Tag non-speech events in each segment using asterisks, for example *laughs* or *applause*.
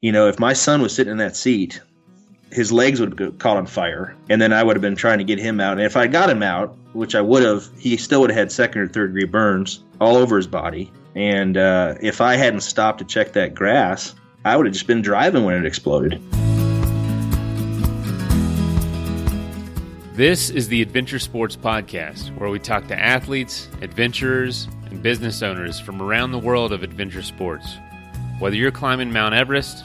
you know, if my son was sitting in that seat, his legs would have caught on fire, and then I would have been trying to get him out. And if I got him out, which I would have, he still would have had second or third degree burns all over his body. And uh, if I hadn't stopped to check that grass, I would have just been driving when it exploded. This is the Adventure Sports Podcast, where we talk to athletes, adventurers, and business owners from around the world of adventure sports. Whether you're climbing Mount Everest,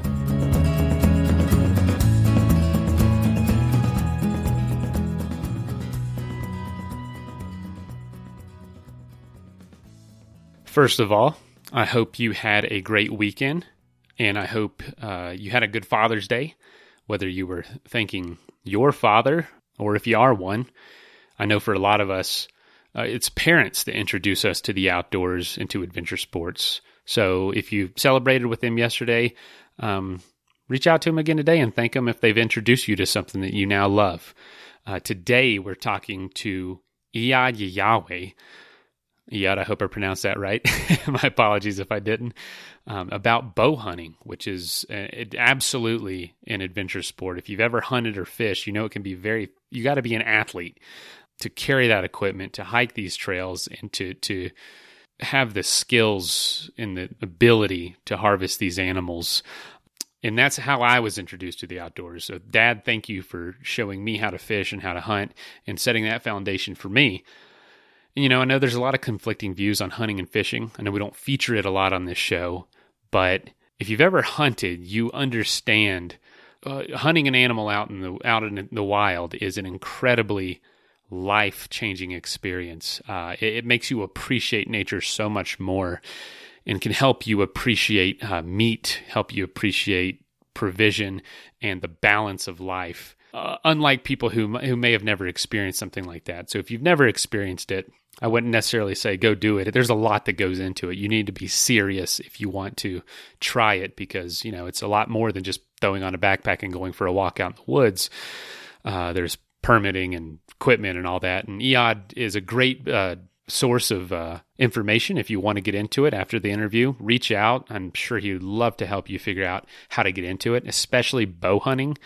First of all, I hope you had a great weekend, and I hope uh, you had a good Father's Day, whether you were thanking your father or if you are one. I know for a lot of us, uh, it's parents that introduce us to the outdoors and to adventure sports. So if you celebrated with them yesterday, um, reach out to them again today and thank them if they've introduced you to something that you now love. Uh, today we're talking to Iyad Yahweh. Iyad, I hope I pronounced that right. *laughs* My apologies if I didn't. Um, about bow hunting, which is uh, it, absolutely an adventure sport. If you've ever hunted or fished, you know it can be very. You got to be an athlete to carry that equipment, to hike these trails, and to to have the skills and the ability to harvest these animals. And that's how I was introduced to the outdoors. So, Dad, thank you for showing me how to fish and how to hunt and setting that foundation for me. You know, I know there's a lot of conflicting views on hunting and fishing. I know we don't feature it a lot on this show, but if you've ever hunted, you understand uh, hunting an animal out in the out in the wild is an incredibly life changing experience. Uh, it, it, makes you appreciate nature so much more and can help you appreciate uh, meat, help you appreciate provision and the balance of life. Uh, unlike people who who may have never experienced something like that. So if you've never experienced it, I wouldn't necessarily say go do it. There's a lot that goes into it. You need to be serious if you want to try it because, you know, it's a lot more than just throwing on a backpack and going for a walk out in the woods. Uh, there's permitting and equipment and all that. And Iyad is a great uh, source of uh, information if you want to get into it after the interview. Reach out. I'm sure he'd love to help you figure out how to get into it, especially bow hunting.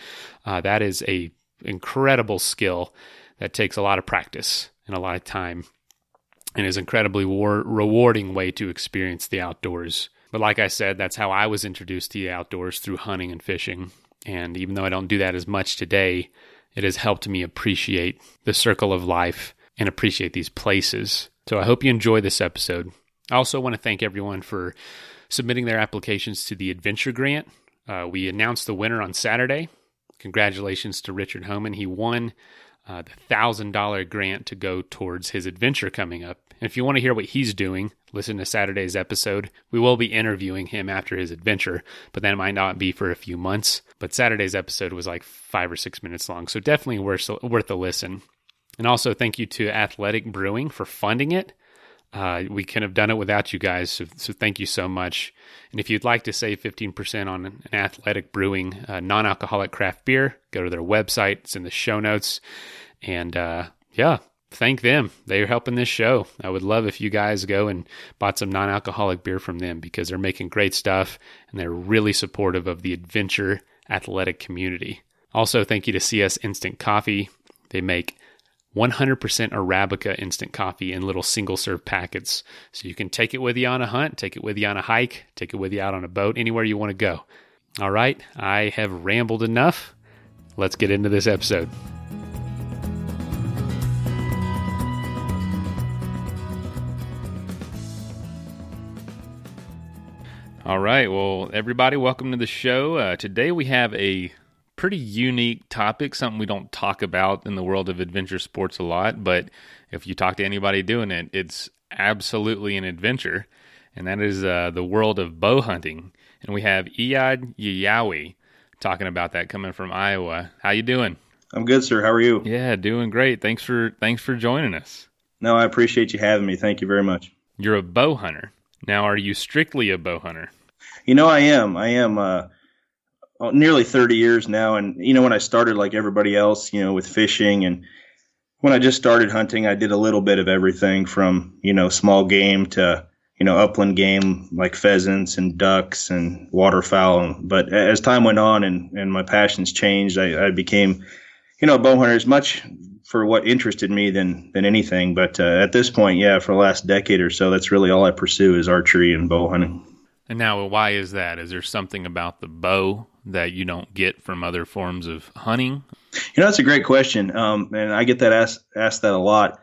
Uh, that is a incredible skill that takes a lot of practice and a lot of time and is incredibly war- rewarding way to experience the outdoors. But like I said, that's how I was introduced to the outdoors through hunting and fishing. And even though I don't do that as much today, it has helped me appreciate the circle of life and appreciate these places. So I hope you enjoy this episode. I also want to thank everyone for submitting their applications to the Adventure Grant. Uh, we announced the winner on Saturday. Congratulations to Richard Homan. He won uh, the $1,000 grant to go towards his adventure coming up. And if you want to hear what he's doing, listen to Saturday's episode. We will be interviewing him after his adventure, but that might not be for a few months. But Saturday's episode was like five or six minutes long, so definitely worth worth a listen. And also, thank you to Athletic Brewing for funding it. Uh, we couldn't have done it without you guys, so, so, thank you so much. And if you'd like to save 15% on an Athletic Brewing uh, non alcoholic craft beer, go to their website. It's in the show notes. And uh, yeah, thank them. They're helping this show. I would love if you guys go and bought some non alcoholic beer from them because they're making great stuff and they're really supportive of the adventure athletic community. Also, thank you to CS Instant Coffee. They make 100% Arabica instant coffee in little single serve packets. So you can take it with you on a hunt, take it with you on a hike, take it with you out on a boat, anywhere you want to go. All right, I have rambled enough. Let's get into this episode. All right. Well, everybody, welcome to the show. Uh, today we have a pretty unique topic, something we don't talk about in the world of adventure sports a lot. But if you talk to anybody doing it, it's absolutely an adventure, and that is uh, the world of bow hunting. And we have Iyad Yayawi talking about that coming from Iowa. How you doing? I'm good, sir. How are you? Yeah, doing great. Thanks for thanks for joining us. No, I appreciate you having me. Thank you very much. You're a bow hunter. Now, are you strictly a bow hunter? You know, I am. I am uh, oh, nearly 30 years now. And, you know, when I started like everybody else, you know, with fishing and when I just started hunting, I did a little bit of everything from, you know, small game to, you know, upland game like pheasants and ducks and waterfowl. But as time went on and, and my passions changed, I, I became, you know, a bow hunter as much for what interested me than than anything. But uh, at this point, yeah, for the last decade or so, that's really all I pursue is archery and bow hunting. And now, why is that? Is there something about the bow that you don't get from other forms of hunting? You know, that's a great question, um, and I get that asked asked that a lot.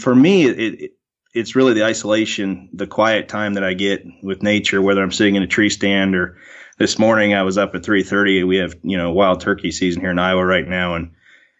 For me, it, it, it's really the isolation, the quiet time that I get with nature, whether I'm sitting in a tree stand or this morning I was up at 3:30. We have you know wild turkey season here in Iowa right now, and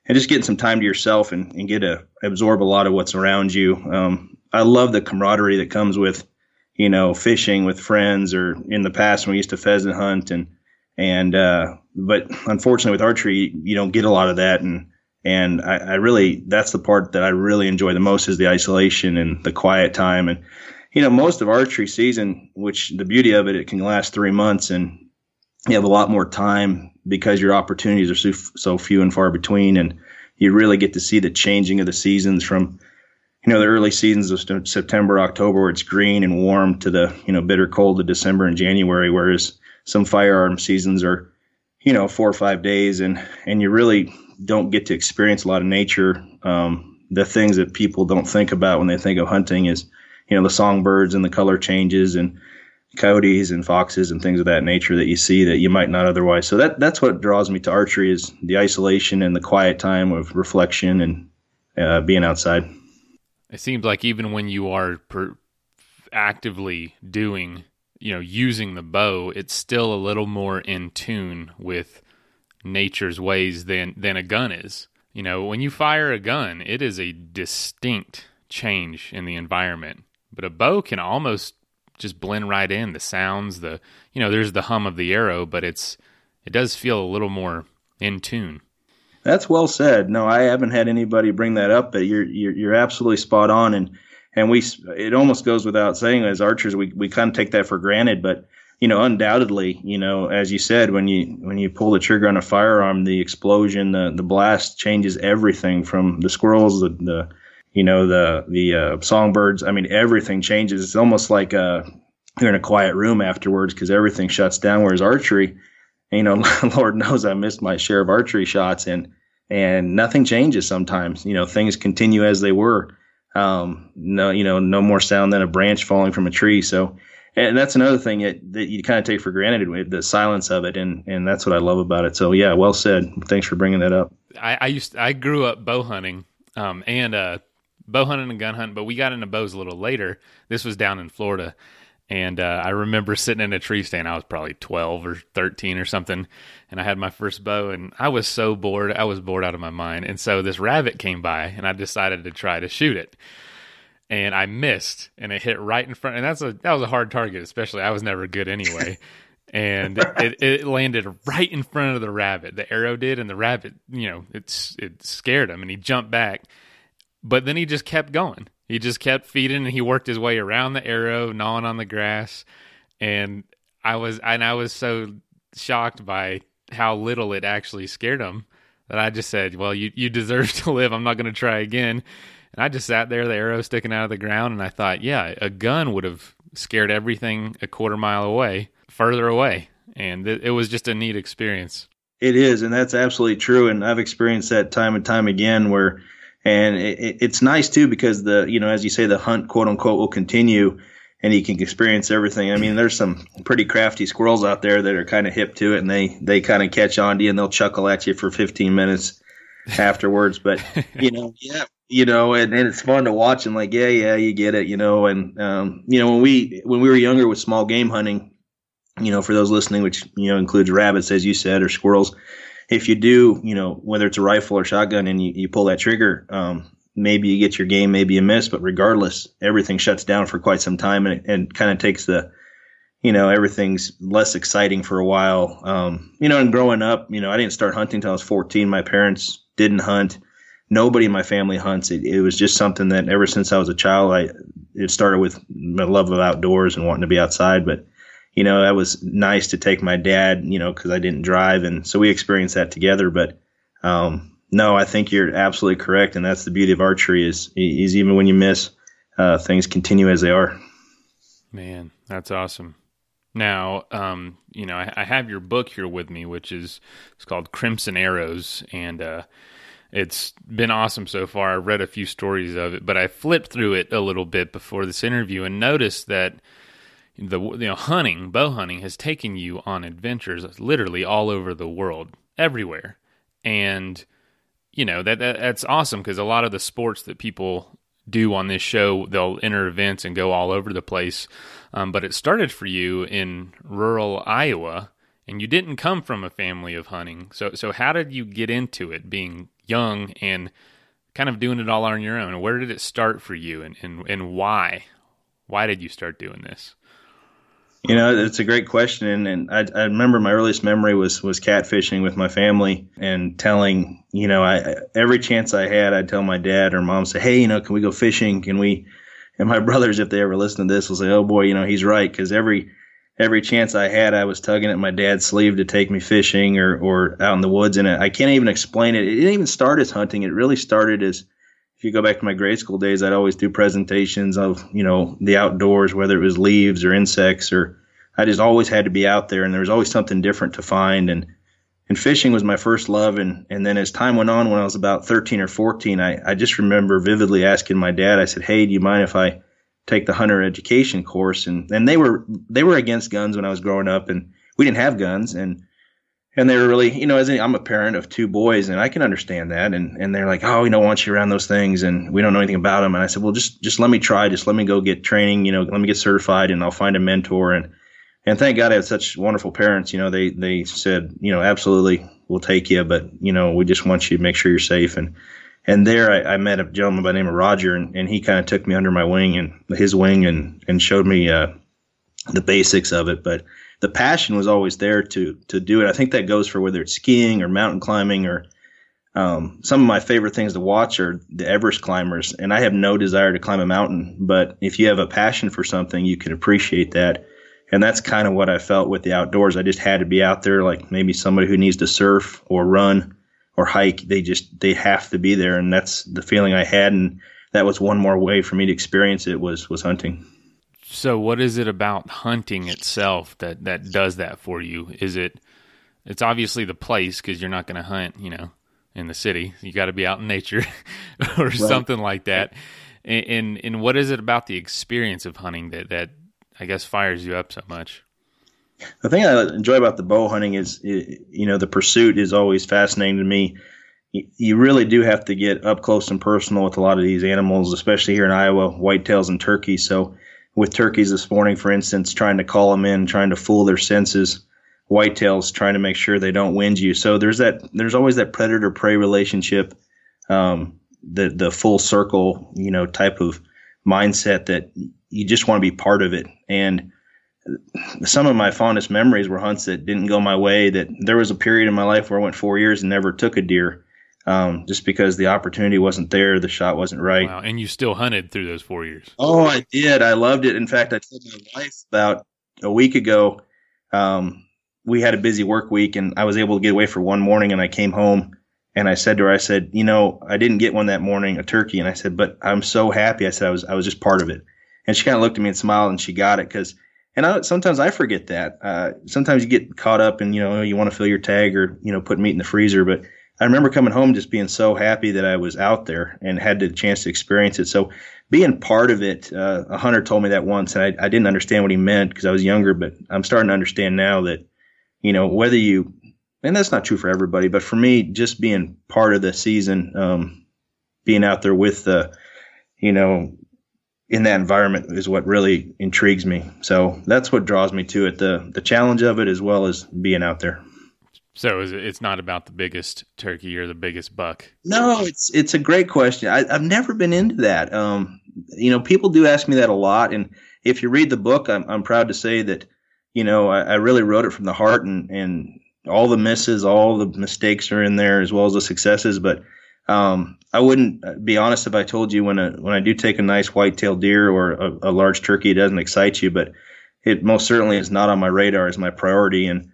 and just getting some time to yourself and, and get to absorb a lot of what's around you. Um, I love the camaraderie that comes with, you know, fishing with friends or in the past when we used to pheasant hunt and, and, uh, but unfortunately with archery, you don't get a lot of that. And, and I, I really, that's the part that I really enjoy the most is the isolation and the quiet time. And, you know, most of archery season, which the beauty of it, it can last three months and you have a lot more time because your opportunities are so, so few and far between, and you really get to see the changing of the seasons from you know the early seasons of September, October, where it's green and warm, to the you know bitter cold of December and January. Whereas some firearm seasons are you know four or five days, and and you really don't get to experience a lot of nature. Um, the things that people don't think about when they think of hunting is you know the songbirds and the color changes and coyotes and foxes and things of that nature that you see that you might not otherwise. So that that's what draws me to archery is the isolation and the quiet time of reflection and uh, being outside. It seems like even when you are per- actively doing, you know, using the bow, it's still a little more in tune with nature's ways than than a gun is. You know, when you fire a gun, it is a distinct change in the environment. But a bow can almost just blend right in. The sounds, the you know, there's the hum of the arrow, but it's it does feel a little more in tune. That's well said. No, I haven't had anybody bring that up, but you're you're, you're absolutely spot on, and and we it almost goes without saying as archers we we kind of take that for granted, but you know, undoubtedly, you know, as you said, when you when you pull the trigger on a firearm, the explosion, the the blast changes everything from the squirrels, the, the you know the the uh, songbirds. I mean, everything changes. It's almost like uh, you're in a quiet room afterwards because everything shuts down. Whereas archery, you know, *laughs* Lord knows I missed my share of archery shots, and and nothing changes. Sometimes, you know, things continue as they were. Um, no, you know, no more sound than a branch falling from a tree. So, and that's another thing that, that you kind of take for granted with the silence of it, and and that's what I love about it. So, yeah, well said. Thanks for bringing that up. I, I used I grew up bow hunting, um, and uh, bow hunting and gun hunting, but we got into bows a little later. This was down in Florida. And uh, I remember sitting in a tree stand. I was probably 12 or 13 or something. And I had my first bow, and I was so bored. I was bored out of my mind. And so this rabbit came by, and I decided to try to shoot it. And I missed, and it hit right in front. And that's a that was a hard target, especially I was never good anyway. *laughs* and it, it landed right in front of the rabbit. The arrow did, and the rabbit, you know, it's it scared him, and he jumped back but then he just kept going. He just kept feeding and he worked his way around the arrow, gnawing on the grass. And I was and I was so shocked by how little it actually scared him that I just said, Well, you, you deserve *laughs* to live. I'm not gonna try again. And I just sat there, the arrow sticking out of the ground, and I thought, yeah, a gun would have scared everything a quarter mile away, further away. And it, it was just a neat experience. It is, and that's absolutely true. And I've experienced that time and time again where and it, it's nice too because the you know as you say the hunt quote unquote will continue and you can experience everything. I mean, there's some pretty crafty squirrels out there that are kind of hip to it, and they they kind of catch on to you, and they'll chuckle at you for 15 minutes afterwards. But *laughs* you know, yeah, you know, and, and it's fun to watch. And like, yeah, yeah, you get it, you know. And um, you know, when we when we were younger with small game hunting, you know, for those listening, which you know includes rabbits, as you said, or squirrels if you do, you know, whether it's a rifle or shotgun and you, you pull that trigger, um, maybe you get your game, maybe you miss, but regardless, everything shuts down for quite some time and and kind of takes the, you know, everything's less exciting for a while. Um, you know, and growing up, you know, I didn't start hunting until I was 14. My parents didn't hunt. Nobody in my family hunts. It, it was just something that ever since I was a child, I it started with my love of outdoors and wanting to be outside. But you know, that was nice to take my dad, you know, because I didn't drive, and so we experienced that together. But um, no, I think you're absolutely correct, and that's the beauty of archery is is even when you miss, uh, things continue as they are. Man, that's awesome. Now, um, you know, I, I, have your book here with me, which is it's called Crimson Arrows, and uh, it's been awesome so far. I read a few stories of it, but I flipped through it a little bit before this interview and noticed that the you know hunting, bow hunting, has taken you on adventures literally all over the world, everywhere, and you know that, that that's awesome because a lot of the sports that people do on this show. They'll enter events and go all over the place. Um, but it started for you in rural Iowa, and you didn't come from a family of hunting. So, so how did you get into it, being young and kind of doing it all on your own? Where did it start for you, and and, and why? Why did you start doing this? You know, it's a great question, and, I, I, remember my earliest memory was was catfishing with my family and telling, you know, I every chance I had, I'd tell my dad or mom, say, hey, you know, can we go fishing? Can we? And my *laughs* brothers, if they ever listen to this, will say, oh boy, you know, he's right, because every every chance I had, I was tugging at my dad's sleeve to take me fishing or or out in the woods, and I can't even explain it. It didn't even start as hunting; it really started as if you go back to my grade school days, I'd always do presentations of, you know, the outdoors, whether it was leaves or insects or I just always had to be out there and there was always something different to find. And, and fishing was my first love. And, and then as time went on, when I was about 13 or 14, I, I just remember vividly asking my dad, I said, Hey, do you mind if I take the hunter education course? And, and they were, they were against guns when I was growing up and we didn't have guns. And, and they were really, you know, as i I'm a parent of two boys, and I can understand that. And and they're like, oh, we don't want you around those things, and we don't know anything about them. And I said, well, just just let me try, just let me go get training, you know, let me get certified, and I'll find a mentor. And and thank God I had such wonderful parents. You know, they they said, you know, absolutely, we'll take you, but you know, we just want you to make sure you're safe. And and there I, I met a gentleman by the name of Roger, and, and he kind of took me under my wing and his wing and and showed me uh, the basics of it. But the passion was always there to to do it. I think that goes for whether it's skiing or mountain climbing or um, some of my favorite things to watch are the Everest climbers, and I have no desire to climb a mountain. But if you have a passion for something, you can appreciate that. And that's kind of what I felt with the outdoors. I just had to be out there, like maybe somebody who needs to surf or run or hike. They just they have to be there, and that's the feeling I had. And that was one more way for me to experience it was was hunting. So, what is it about hunting itself that that does that for you? Is it? It's obviously the place because you're not going to hunt, you know, in the city. You got to be out in nature *laughs* or right. something like that. And, and and what is it about the experience of hunting that that I guess fires you up so much? The thing I enjoy about the bow hunting is, you know, the pursuit is always fascinating to me. You really do have to get up close and personal with a lot of these animals, especially here in Iowa, whitetails and turkeys. So with turkeys this morning, for instance, trying to call them in, trying to fool their senses. Whitetails trying to make sure they don't wind you. So there's that. There's always that predator prey relationship, um, the the full circle, you know, type of mindset that you just want to be part of it. And some of my fondest memories were hunts that didn't go my way. That there was a period in my life where I went four years and never took a deer um, just because the opportunity wasn't there, the shot wasn't right. Wow. And you still hunted through those four years. Oh, I did. I loved it. In fact, I told my wife about a week ago. Um, we had a busy work week, and I was able to get away for one morning. And I came home, and I said to her, I said, you know, I didn't get one that morning, a turkey, and I said, but I'm so happy. I said I was I was just part of it. And she kind of looked at me and smiled, and she got it because. And I, sometimes I forget that. Uh, sometimes you get caught up and you know, you want to fill your tag or, you know, put meat in the freezer, but I remember coming home just being so happy that I was out there and had the chance to experience it. So being part of it, uh, a hunter told me that once, and I, I didn't understand what he meant because I was younger, but I'm starting to understand now that, you know, whether you, and that's not true for everybody, but for me, just being part of the season, um, being out there with the, you know, in that environment is what really intrigues me. So that's what draws me to it, the the challenge of it as well as being out there. So it's not about the biggest turkey or the biggest buck. No, it's it's a great question. I, have never been into that. Um, you know, people do ask me that a lot, and if you read the book, I'm I'm proud to say that you know I, I really wrote it from the heart, and and all the misses, all the mistakes are in there as well as the successes. But um, I wouldn't be honest if I told you when a, when I do take a nice white-tailed deer or a, a large turkey, it doesn't excite you, but it most certainly is not on my radar as my priority. And,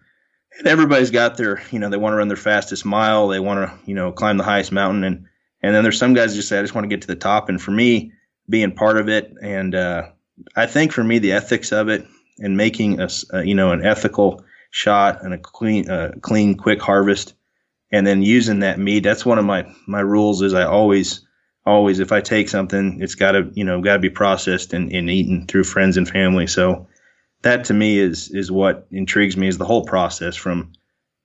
and everybody's got their, you know, they want to run their fastest mile, they want to, you know, climb the highest mountain, and and then there's some guys just say, I just want to get to the top. And for me, being part of it, and uh, I think for me, the ethics of it and making a, a you know an ethical shot and a clean, uh, clean, quick harvest, and then using that meat. That's one of my my rules. Is I always always if I take something, it's got to you know got to be processed and, and eaten through friends and family. So that to me is is what intrigues me is the whole process from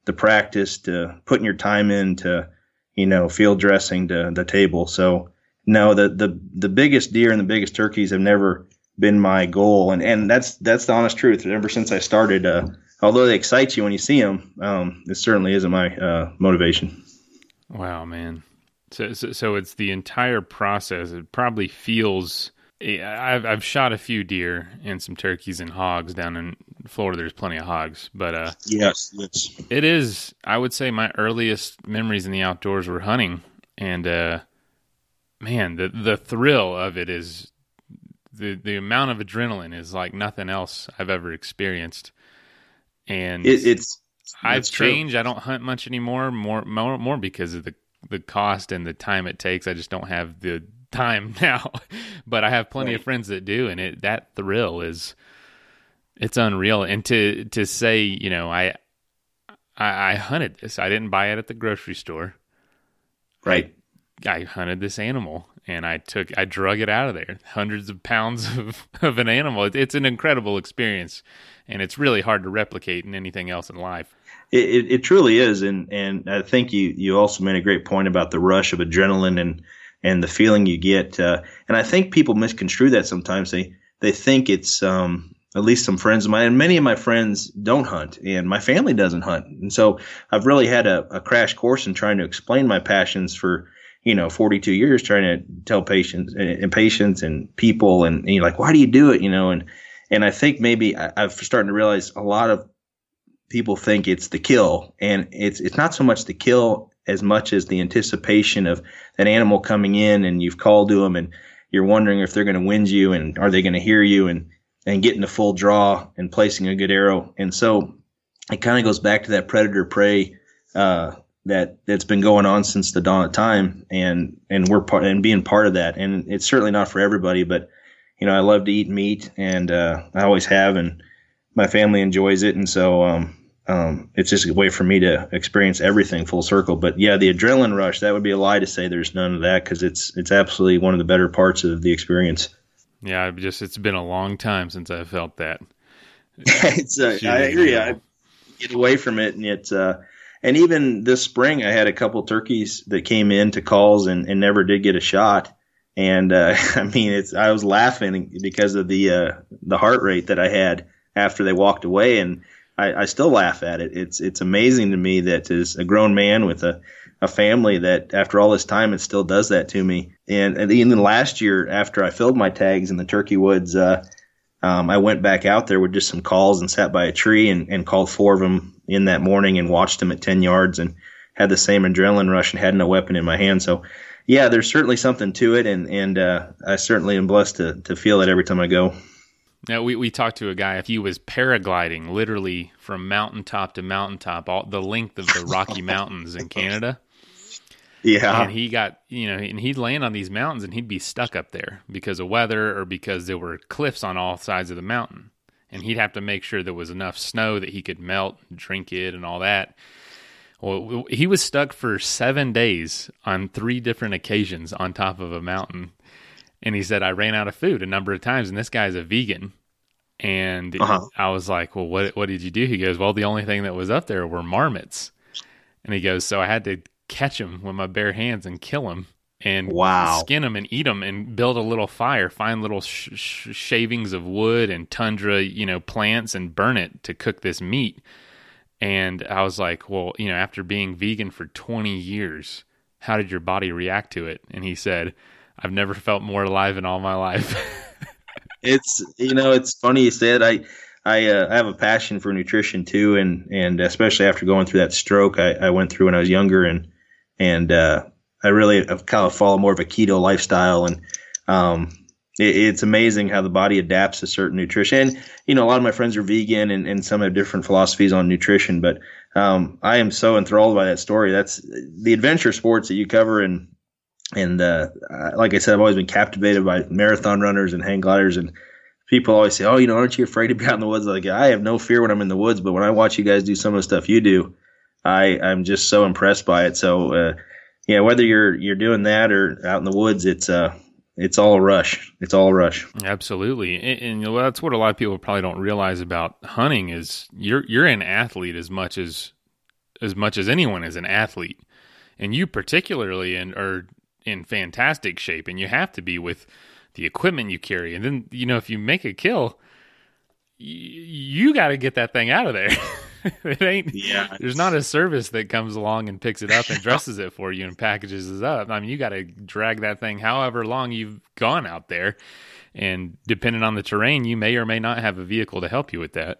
the practice to putting your time into you know field dressing to the table. So no, the the the biggest deer and the biggest turkeys have never been my goal, and and that's that's the honest truth. Ever since I started, uh, although they excite you when you see them, um, it certainly isn't my uh, motivation. Wow, man. So, so, so it's the entire process. It probably feels. I've I've shot a few deer and some turkeys and hogs down in Florida. There's plenty of hogs, but uh, yes, yes, it is. I would say my earliest memories in the outdoors were hunting, and uh, man, the the thrill of it is the the amount of adrenaline is like nothing else I've ever experienced. And it, it's I've changed. True. I don't hunt much anymore. More more more because of the the cost and the time it takes. I just don't have the time *laughs* now. but I have plenty right. of friends that do, and it that thrill is it's unreal. And to to say, you know, I I, I hunted this. I didn't buy it at the grocery store. Right. I hunted this animal and I took I drug it out of there. Hundreds of pounds *laughs* of, of an animal. it's an incredible experience, and it's really hard to replicate in anything else in life. It, it, it, truly is, and and I think you you also made a great point about the rush of adrenaline and and the feeling you get. Uh, and I think people misconstrue that sometimes. They they think it's um, at least some friends of mine, and many of my friends don't hunt, and my family doesn't hunt, and so I've really had a, a crash course in trying to explain my passions for you know 42 years trying to tell patients and patients and people and, and, you're like why do you do it you know and and I think maybe I, I'm starting to realize a lot of people think it's the kill and it's it's not so much the kill as much as the anticipation of that animal coming in and you've called to them and you're wondering if they're going to wind you and are they going to hear you and and getting the full draw and placing a good arrow and so it kind of goes back to that predator prey uh, that that's been going on since the dawn of time, and and we're part and being part of that. And it's certainly not for everybody, but you know, I love to eat meat, and uh, I always have, and my family enjoys it, and so um, um, it's just a way for me to experience everything full circle. But yeah, the adrenaline rush that would be a lie to say there's none of that because it's it's absolutely one of the better parts of the experience. Yeah, I've just it's been a long time since I felt that. *laughs* it's uh, I agree. I get away from it, and it's uh, and even this spring, I had a couple turkeys that came in to calls and, and never did get a shot. And uh, *laughs* I mean, it's I was laughing because of the uh, the heart rate that I had after they walked away, and I, I still laugh at it. It's it's amazing to me that as a grown man with a a family that after all this time it still does that to me. And, and even last year, after I filled my tags in the turkey woods, uh, um, I went back out there with just some calls and sat by a tree and, and called four of them in that morning and watched them at 10 yards and had the same adrenaline rush and had no weapon in my hand. So, yeah, there's certainly something to it, and and uh, I certainly am blessed to to feel it every time I go. Now we, we talked to a guy. If he was paragliding, literally from mountaintop to mountaintop, all the length of the Rocky *laughs* Mountains in Canada. Yeah, and he got you know, and he'd land on these mountains, and he'd be stuck up there because of weather or because there were cliffs on all sides of the mountain and he'd have to make sure there was enough snow that he could melt, drink it, and all that. Well, he was stuck for seven days on three different occasions on top of a mountain. And he said, I ran out of food a number of times. And this guy's a vegan. And uh-huh. I was like, Well, what, what did you do? He goes, Well, the only thing that was up there were marmots. And he goes, So I had to catch them with my bare hands and kill them and wow. skin them and eat them and build a little fire, find little sh- sh- shavings of wood and tundra, you know, plants and burn it to cook this meat. And I was like, well, you know, after being vegan for 20 years, how did your body react to it? And he said, I've never felt more alive in all my life. *laughs* it's, you know, it's funny you said, I, I, uh, I have a passion for nutrition too, and and especially after going through that stroke I, I went through when I was younger, and and uh, I really have kind of follow more of a keto lifestyle, and um, it, it's amazing how the body adapts to certain nutrition. And, you know, a lot of my friends are vegan, and, and some have different philosophies on nutrition, but um, I am so enthralled by that story. That's the adventure sports that you cover, and and uh, like I said, I've always been captivated by marathon runners and hang gliders and people always say, "Oh, you know, aren't you afraid to be out in the woods?" Like I have no fear when I'm in the woods, but when I watch you guys do some of the stuff you do, I I'm just so impressed by it. So uh, yeah, whether you're you're doing that or out in the woods, it's uh it's all rush. It's all rush. Absolutely, and, and you know, that's what a lot of people probably don't realize about hunting is you're you're an athlete as much as as much as anyone is an athlete, and you particularly and are in fantastic shape, and you have to be with the equipment you carry, and then you know if you make a kill, you, you got to get that thing out of there. *laughs* it ain't. Yeah. There's not a service that comes along and picks it up and dresses it for you and packages it up. I mean, you got to drag that thing however long you've gone out there, and depending on the terrain, you may or may not have a vehicle to help you with that.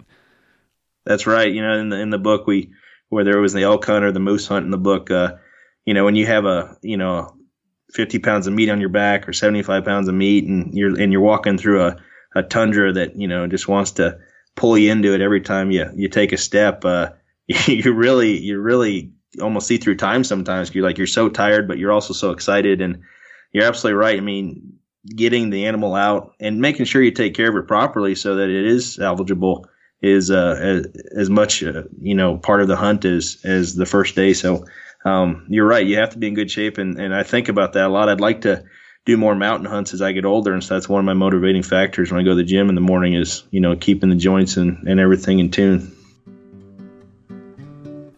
That's right. You know, in the in the book we where there was the elk hunt or the moose hunt in the book, uh, you know, when you have a you know 50 pounds of meat on your back or 75 pounds of meat and you're and you're walking through a, a tundra that you know just wants to pull you into it every time you you take a step uh, *laughs* you really you really almost see through time sometimes. You're like you're so tired but you're also so excited and you're absolutely right. I mean getting the animal out and making sure you take care of it properly so that it is salvageable is uh, as, as much uh, you know part of the hunt as as the first day. So um, you're right. You have to be in good shape, and, and I think about that a lot. I'd like to do more mountain hunts as I get older, and so that's one of my motivating factors when I go to the gym in the morning is you know keeping the joints and, and everything in tune.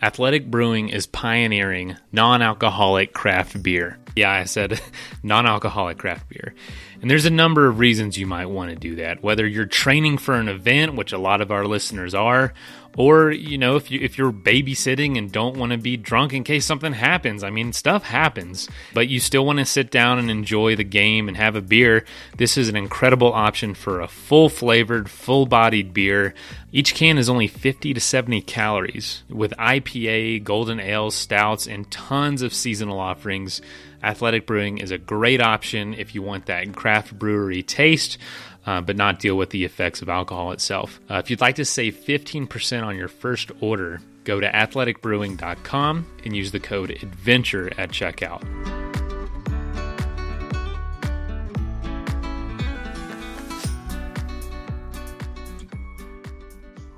Athletic Brewing is pioneering non alcoholic craft beer. Yeah, I said *laughs* non alcoholic craft beer. And there's a number of reasons you might want to do that. Whether you're training for an event, which a lot of our listeners are, or you know if you if you're babysitting and don't want to be drunk in case something happens. I mean stuff happens but you still want to sit down and enjoy the game and have a beer. This is an incredible option for a full flavored full bodied beer. Each can is only 50 to 70 calories with ipa golden ales stouts and tons of seasonal offerings. Athletic brewing is a great option if you want that craft brewery taste uh, but not deal with the effects of alcohol itself. Uh, if you'd like to save 15% on your first order, go to athleticbrewing.com and use the code ADVENTURE at checkout.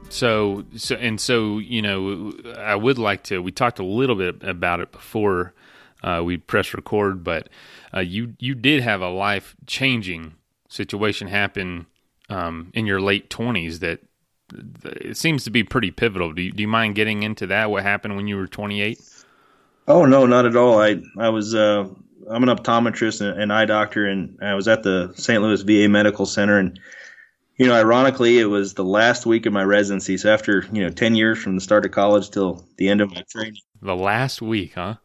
So, so, and so, you know, I would like to. We talked a little bit about it before uh, we press record, but uh, you you did have a life changing situation happen um, in your late 20s that it seems to be pretty pivotal. Do you, do you mind getting into that? What happened when you were 28? Oh no, not at all. I I was uh, I'm an optometrist and an eye doctor, and I was at the St. Louis VA Medical Center, and you know, ironically, it was the last week of my residency. So after you know 10 years from the start of college till the end of my training, the last week, huh?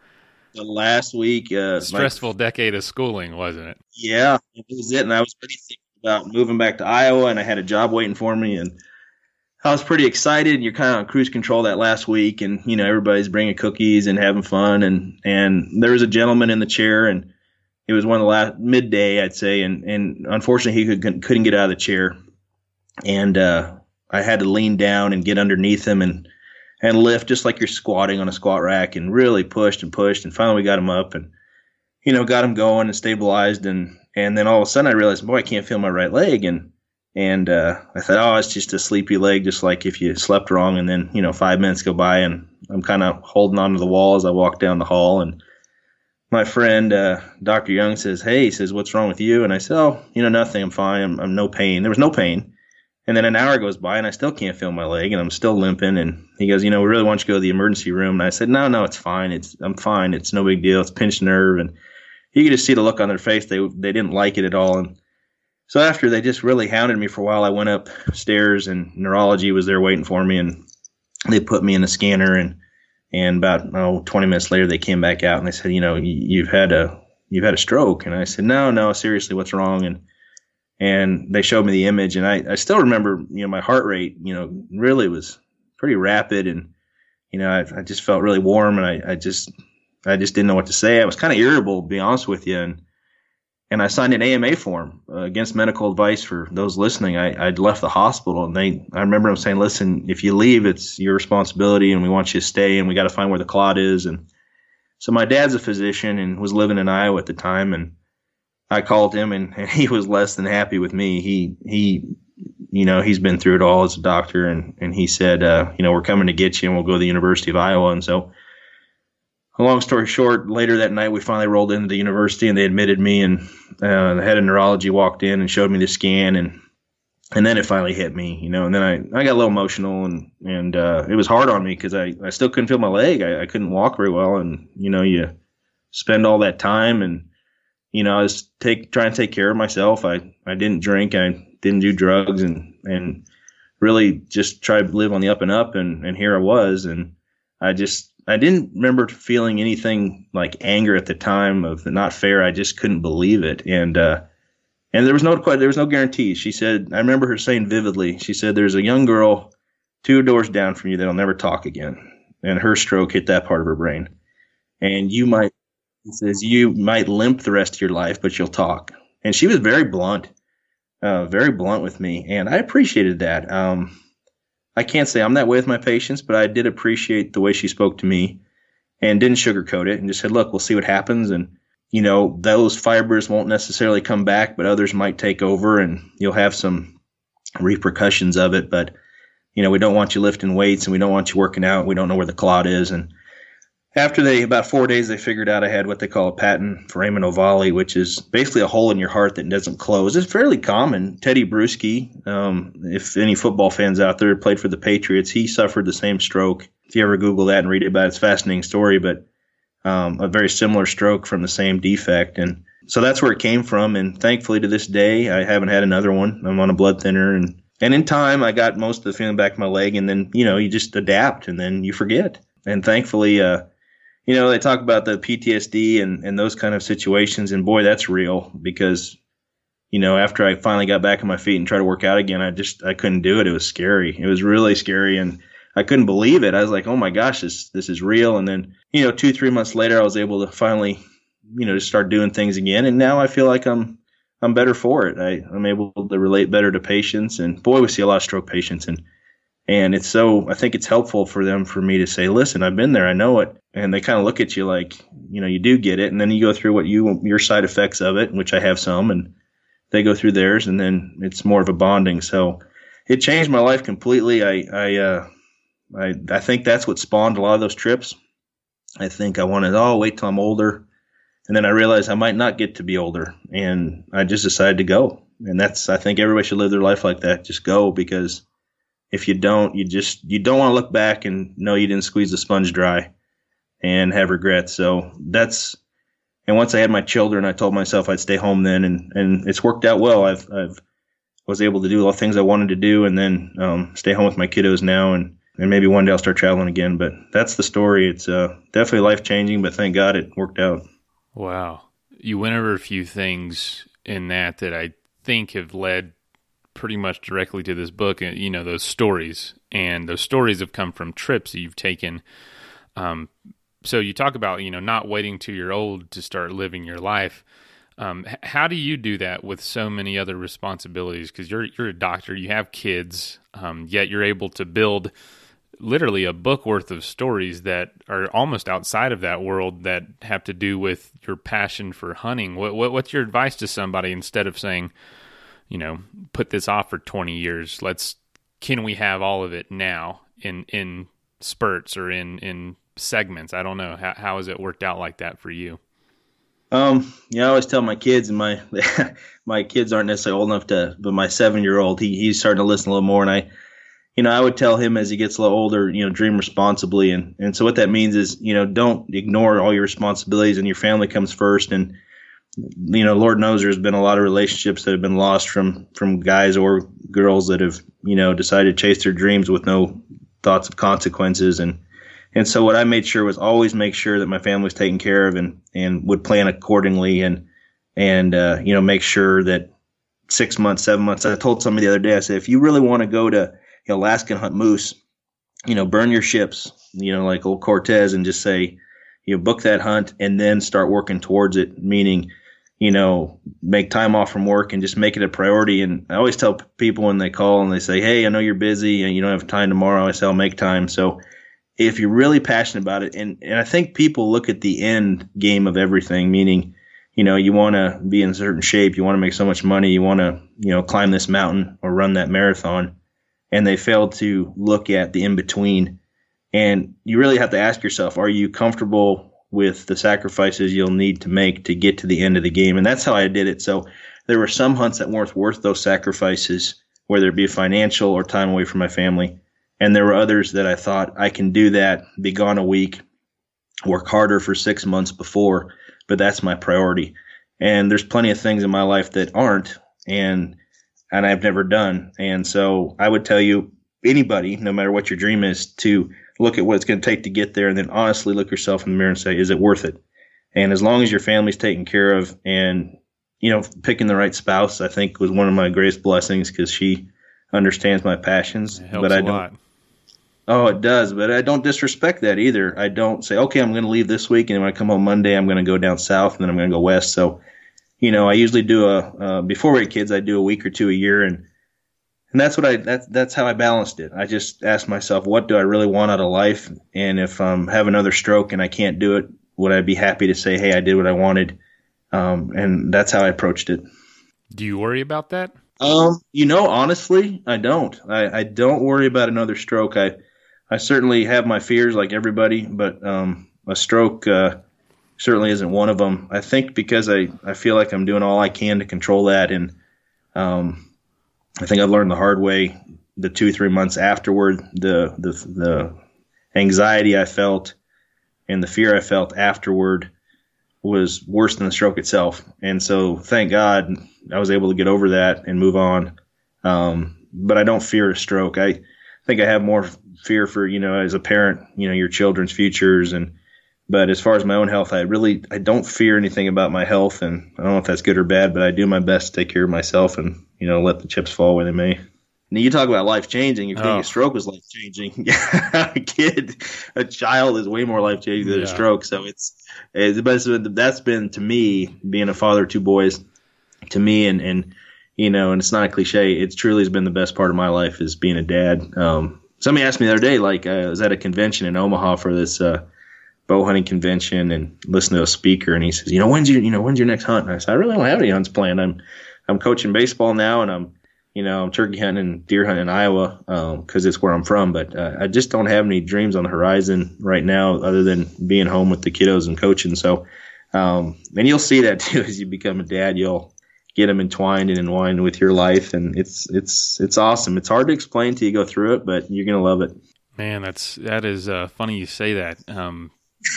The last week. Uh, Stressful my, decade of schooling, wasn't it? Yeah, it was it. And I was pretty thinking about moving back to Iowa, and I had a job waiting for me, and I was pretty excited. And you're kind of on cruise control that last week, and you know everybody's bringing cookies and having fun, and and there was a gentleman in the chair, and it was one of the last midday, I'd say, and and unfortunately he could, couldn't get out of the chair, and uh, I had to lean down and get underneath him and and lift just like you're squatting on a squat rack and really pushed and pushed and finally we got him up and you know got him going and stabilized. And and then all of a sudden I realized boy I can't feel my right leg. And and uh, I thought oh it's just a sleepy leg just like if you slept wrong. And then you know five minutes go by and I'm kind of holding onto the wall as I walk down the hall. And my friend uh, Dr. Young says hey he says what's wrong with you? And I said oh you know nothing. I'm fine. I'm, I'm no pain. There was no pain and then an hour goes by and I still can't feel my leg and I'm still limping. And he goes, you know, we really want you to go to the emergency room. And I said, no, no, it's fine. It's I'm fine. It's no big deal. It's pinched nerve. And you could just see the look on their face. They they didn't like it at all. And so after they just really hounded me for a while, I went upstairs and neurology was there waiting for me. And they put me in a scanner and and about oh 20 minutes later they came back out and they said, you know, you've had a you've had a stroke. And I said, no, no, seriously, what's wrong? And and they showed me the image, and I, I still remember, you know, my heart rate, you know, really was pretty rapid, and you know, I, I just felt really warm, and I, I just, I just didn't know what to say. I was kind of irritable, to be honest with you, and and I signed an AMA form uh, against medical advice for those listening. I, I'd left the hospital, and they, I remember them saying, "Listen, if you leave, it's your responsibility, and we want you to stay, and we got to find where the clot is." And so my dad's a physician and was living in Iowa at the time, and I called him and, and he was less than happy with me. He he you know, he's been through it all as a doctor and, and he said, uh, you know, we're coming to get you and we'll go to the University of Iowa. And so long story short, later that night we finally rolled into the university and they admitted me and uh, the head of neurology walked in and showed me the scan and and then it finally hit me, you know, and then I, I got a little emotional and, and, uh, it was hard on me cause I, I still couldn't feel my leg. I, I couldn't walk very well. And, you know, you spend all that time and, you know, I was take trying to take care of myself. I, I didn't drink. I didn't do drugs and, and really just tried to live on the up and up. And, and here I was. And I just, I didn't remember feeling anything like anger at the time of not fair. I just couldn't believe it. And, uh, and there was no there was no guarantee. She said, I remember her saying vividly. She said, "There's a young girl two doors down from you that'll never talk again." And her stroke hit that part of her brain, and you might he says you might limp the rest of your life, but you'll talk. And she was very blunt, uh, very blunt with me, and I appreciated that. Um, I can't say I'm that way with my patients, but I did appreciate the way she spoke to me and didn't sugarcoat it and just said, "Look, we'll see what happens." And you know, those fibers won't necessarily come back, but others might take over, and you'll have some repercussions of it. But you know, we don't want you lifting weights, and we don't want you working out. We don't know where the clot is, and after they about four days they figured out I had what they call a patent foramen ovale, which is basically a hole in your heart that doesn't close. It's fairly common. Tedy Bruschi, um, if any football fans out there played for the Patriots, he suffered the same stroke. If you ever Google that and read about it, it's a fascinating story, but um, a very similar stroke from the same defect. And so that's where it came from. And thankfully to this day, I haven't had another one. I'm on a blood thinner and and in time, I got most of the feeling back in my leg, and then you know you just adapt, and then you forget. And thankfully, uh, you know, they talk about the PTSD and, and those kind of situations, and boy, that's real because, you know, after I finally got back on my feet and tried to work out again, I just I couldn't do it. It was scary. It was really scary, and I couldn't believe it. I was like, oh my gosh, this this is real. And then, you know, two three months later, I was able to finally, you know, just start doing things again, and now I feel like I'm I'm better for it. I, I'm able to relate better to patients, and boy, we see a lot of stroke patients, and and it's so, I think it's helpful for them for me to say, listen, I've been there, I know it. And they kind of look at you like, you know, you do get it. And then you go through what you, your side effects of it, which I have some, and they go through theirs. And then it's more of a bonding. So it changed my life completely. I, I, uh, I, I think that's what spawned a lot of those trips. I think I wanted, oh, wait till I'm older. And then I realized I might not get to be older. And I just decided to go. And that's, I think everybody should live their life like that. Just go because if you don't, you just you don't want to look back and know you didn't squeeze the sponge dry and have regrets. So that's and once I had my children, I told myself I'd stay home then, and and it's worked out well. I've I've was able to do all the things I wanted to do, and then um, stay home with my kiddos now, and and maybe one day I'll start traveling again. But that's the story. It's uh, definitely life changing, but thank God it worked out. Wow, you went over a few things in that that I think have led pretty much directly to this book, uh, you know, those stories. And those stories have come from trips you've taken. Um, so you talk about, you know, not waiting till you're old to start living your life. Um, how do you do that with so many other responsibilities? Because you're you're a doctor, you have kids, um, yet you're able to build literally a book worth of stories that are almost outside of that world that have to do with your passion for hunting. What, what what's your advice to somebody instead of saying, you know, put this off for 20 years. Let's can we have all of it now in in spurts or in in segments? I don't know. How how has it worked out like that for you? Um, yeah, I always tell my kids, and my *laughs* my kids aren't necessarily old enough to, but my seven year old, he he's starting to listen a little more, and I, you know, I would tell him as he gets a little older, you know, dream responsibly, and and so what that means is, you know, don't ignore all your responsibilities, and your family comes first, and you know, Lord knows there's been a lot of relationships that have been lost from from guys or girls that have you know decided to chase their dreams with no thoughts of consequences and and so what I made sure was always make sure that my family was taken care of and and would plan accordingly and and uh, you know make sure that six months, seven months. I told somebody the other day, I said, if you really want to go to you know, Alaska and hunt moose, you know, burn your ships, you know, like old Cortez, and just say, you know, book that hunt and then start working towards it. Meaning, you know, make time off from work and just make it a priority. And I always tell people when they call and they say, Hey, I know you're busy and you don't have time tomorrow. I say, I'll make time. So if you're really passionate about it, and, and I think people look at the end game of everything, meaning, you know, you want to be in a certain shape, you want to make so much money, you want to, you know, climb this mountain or run that marathon, and they fail to look at the in between. And you really have to ask yourself, are you comfortable with the sacrifices you'll need to make to get to the end of the game? And that's how I did it. So there were some hunts that weren't worth those sacrifices, whether it be financial or time away from my family. And there were others that I thought I can do that, be gone a week, work harder for six months before, but that's my priority. And there's plenty of things in my life that aren't, and and I've never done. And so I would tell you, anybody, no matter what your dream is, to look at what it's going to take to get there, and then honestly look yourself in the mirror and say, is it worth it? And as long as your family's taken care of, and you know, picking the right spouse, I think was one of my greatest blessings because she understands my passions. but I don't. Lot. Oh, it does, but I don't disrespect that either. I don't say, okay, I'm going to leave this week, and when I come home Monday, I'm going to go down south, and then I'm going to go west. So, you know, I usually do a uh, before we had kids, I do a week or two a year, and and that's what I that's that's how I balanced it. I just asked myself, what do I really want out of life, and if I'm have another stroke and I can't do it, would I be happy to say, hey, I did what I wanted? Um, and that's how I approached it. Do you worry about that? Um, you know, honestly, I don't. I, I don't worry about another stroke. I I certainly have my fears like everybody, but um, a stroke uh, certainly isn't one of them. I think because I, I feel like I'm doing all I can to control that, and um, I think I've learned the hard way the two three months afterward the the the anxiety I felt and the fear I felt afterward was worse than the stroke itself. And so thank God I was able to get over that and move on. Um, but I don't fear a stroke. I think I have more fear for you know as a parent you know your children's futures and but as far as my own health i really i don't fear anything about my health and i don't know if that's good or bad but i do my best to take care of myself and you know let the chips fall where they may now you talk about life changing. If oh. a stroke was life changing, *laughs* a kid, a child is way more life changing than yeah. a stroke. So it's, it's that's been to me being a father of two boys, to me and and you know, and it's not a cliche. It truly has been the best part of my life is being a dad. Um, somebody asked me the other day, like, uh, I was at a convention in Omaha for this uh, bow hunting convention and listen to a speaker, and he says, you know, when's your, you know, when's your next hunt? And I said, I really don't have any hunts planned. I'm, I'm coaching baseball now, and I'm, you know, I'm turkey hunting and deer hunting in Iowa because um, it's where I'm from. But uh, I just don't have any dreams on the horizon right now, other than being home with the kiddos and coaching. So, um, and you'll see that *laughs* too as you become a dad. You'll get them entwined and entwined with your life, and it's it's it's awesome. It's hard to explain till you go through it, but you're gonna love it. Man, that's that is uh, funny you say that. Um,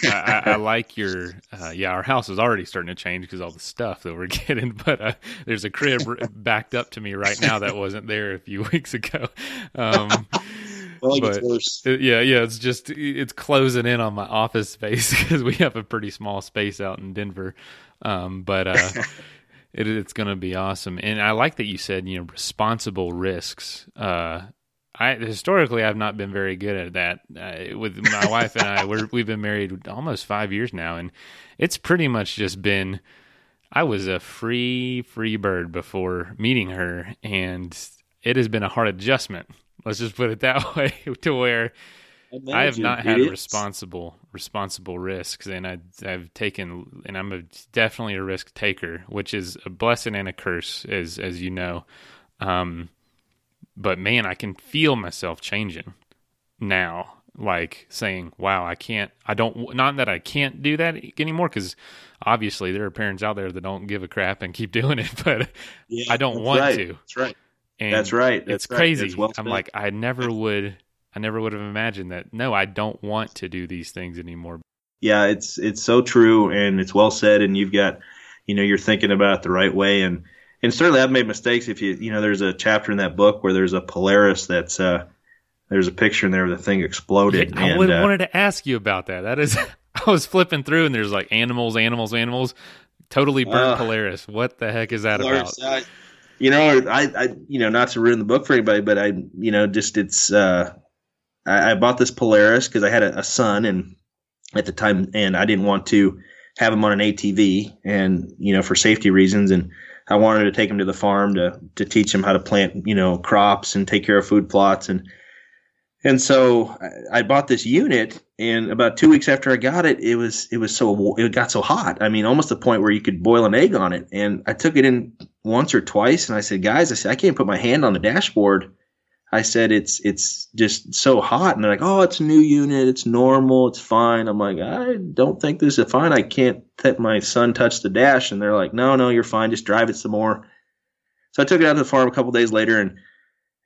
I, I, I, like your uh, yeah. Our house is already starting to change because all the stuff that we're *laughs* getting. But uh, there's a crib backed up to me right now that wasn't there a few *laughs* weeks ago. Um, *laughs* well, but yeah, yeah, it's just it's closing in on my office space because we have a pretty small space out in Denver. Um, but uh, it, it's going to be awesome. And I like that you said, you know, responsible risks. I historically I've not been very good at that. Uh, with my wife and I, we're, we've been married almost five years now, and it's pretty much just been. I was a free free bird before meeting her, and it has been a hard adjustment. Let's just put it that *laughs* way. To where I have not had responsible responsible risks, and I, I've taken, and I'm a, definitely a risk taker, which is a blessing and a curse, as as you know. Um, but man, I can feel myself changing now, like saying, "Wow, I can't, I don't, not that I can't do that anymore," because obviously there are parents out there that don't give a crap and keep *laughs* doing it, but yeah, I don't want right. to. That's right. And that's right. That's it's crazy. Well I'm like, I never would I never would have imagined that. No, I don't want to do these things anymore. Yeah, it's it's so true, and it's well said. And you've got, you know, you're thinking about it the right way, and and certainly I've made mistakes. If you you know, there's a chapter in that book where there's a Polaris that's uh, there's a picture in there where the thing exploded. Yeah, I and, uh, wanted to ask you about that. That is, *laughs* I was flipping through, and there's like animals, animals, animals. Totally burnt uh, Polaris. What the heck is that Polaris, about? you know, I, I, you know, not to ruin the book for anybody, but I, you know, just it's, uh, I, I bought this Polaris because I had a, a son and at the time, and I didn't want to have him on an ATV and, you know, for safety reasons. And I wanted to take him to the farm to, to teach him how to plant, you know, crops and take care of food plots. And, and so I, bought this unit and about two weeks after I got it, it was, it was so, it got so hot. I mean, almost the point where you could boil an egg on it. And I took it in once or twice and I said, guys, I said, I can't put my hand on the dashboard I said it's it's just so hot, and they're like, "Oh, it's a new unit. It's normal. It's fine." I'm like, "I don't think this is fine. I can't let my son touch the dash." And they're like, "No, no, you're fine. Just drive it some more." So I took it out to the farm a couple days later, and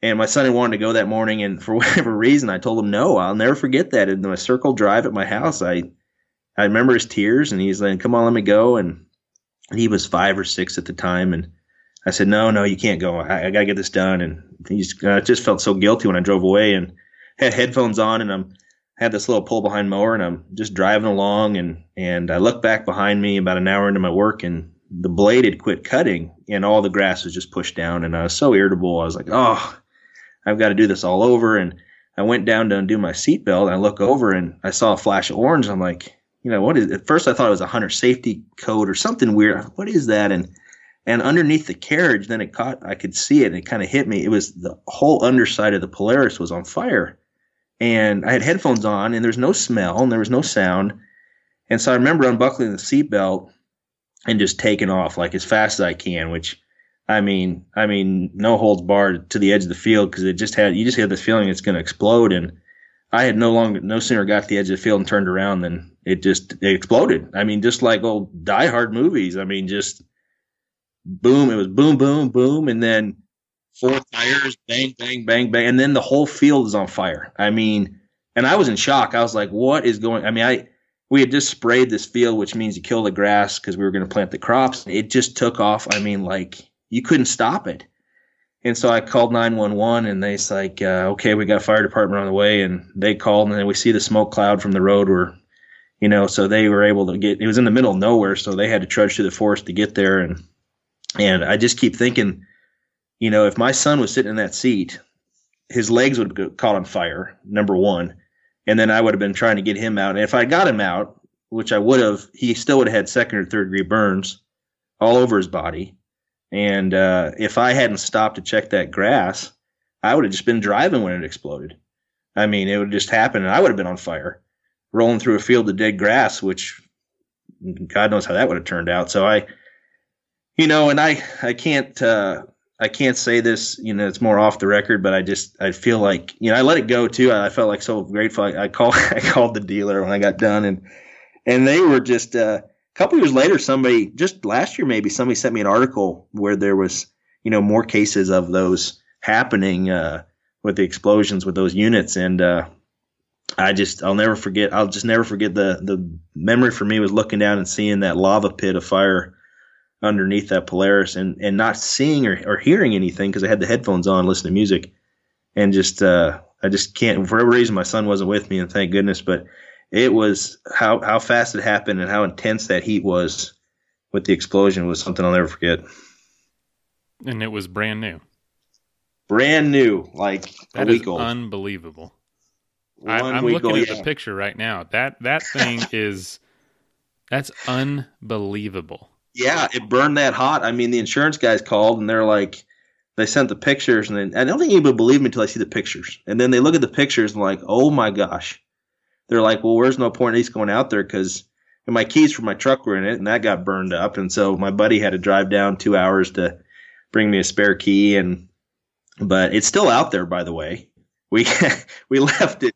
and my son had wanted to go that morning, and for *laughs* whatever reason, I told him no. I'll never forget that. In my circle drive at my house, I I remember his tears, and he's like, "Come on, let me go." And he was five or six at the time, and I said, no, no, you can't go. I, I got to get this done. And he's uh, just felt so guilty when I drove away and had headphones on and I'm had this little pull behind mower and I'm just driving along and, and I look back behind me about an hour into my work and the blade had quit cutting and all the grass was just pushed down and I was so irritable. I was like, oh, I've got to do this all over. And I went down to undo my seatbelt and I look over and I saw a flash of orange. I'm like, you know, what is, at first I thought it was a hunter safety code or something weird. What is that? And and underneath the carriage, then it caught, I could see it and it kind of hit me. It was the whole underside of the Polaris was on fire. And I had headphones on and there was no smell and there was no sound. And so I remember unbuckling the seatbelt and just taking off like as fast as I can, which I mean, I mean, no holds barred to the edge of the field because it just had, you just had this feeling it's going to explode. And I had no longer, no sooner got to the edge of the field and turned around than it just, it exploded. I mean, just like old Die Hard movies. I mean, just, boom. It was boom, boom, boom, and then four tires, bang, bang, bang, bang, and then the whole field is on fire. I mean, and I was in shock. I was like, "What is going?" I mean, I we had just sprayed this field, which means you kill the grass because we were going to plant the crops. It just took off. I mean, like you couldn't stop it. And so I called 911 and they's like, uh, okay, we got fire department on the way. And they called and then we see the smoke cloud from the road where, you know, so they were able to get, it was in the middle of nowhere. So they had to trudge through the forest to get there. And and I just keep thinking, you know, if my son was sitting in that seat, his legs would have caught on fire, number one. And then I would have been trying to get him out. And if I got him out, which I would have, he still would have had second or third degree burns all over his body. And uh, if I hadn't stopped to check that grass, I would have just been driving when it exploded. I mean, it would just happen and I would have been on fire, rolling through a field of dead grass, which God knows how that would have turned out. So I, you know, and I I can't uh, I can't say this. You know, it's more off the record, but I just I feel like you know I let it go too. I felt like so grateful. I, I called *laughs* I called the dealer when I got done, and and they were just uh, a couple years later. Somebody just last year maybe somebody sent me an article where there was you know more cases of those happening uh, with the explosions with those units, and uh, I just I'll never forget. I'll just never forget the the memory for me was looking down and seeing that lava pit of fire underneath that Polaris and, and not seeing or, or hearing anything because I had the headphones on, listening to music, and just uh, I just can't for whatever reason my son wasn't with me, and thank goodness. But it was how how fast it happened and how intense that heat was with the explosion was something I'll never forget. And it was brand new. Brand new, like that a week is old. unbelievable. I, I'm looking old, at yeah. the picture right now. That that thing *laughs* is that's unbelievable. Yeah, it burned that hot. I mean, the insurance guys called and they're like, they sent the pictures, and then, I don't think anybody would believe me until I see the pictures. And then they look at the pictures and like, oh my gosh. They're like, well, where's no point in us going out there because my keys for my truck were in it, and that got burned up. And so my buddy had to drive down two hours to bring me a spare key, and but it's still out there, by the way. We *laughs* we left it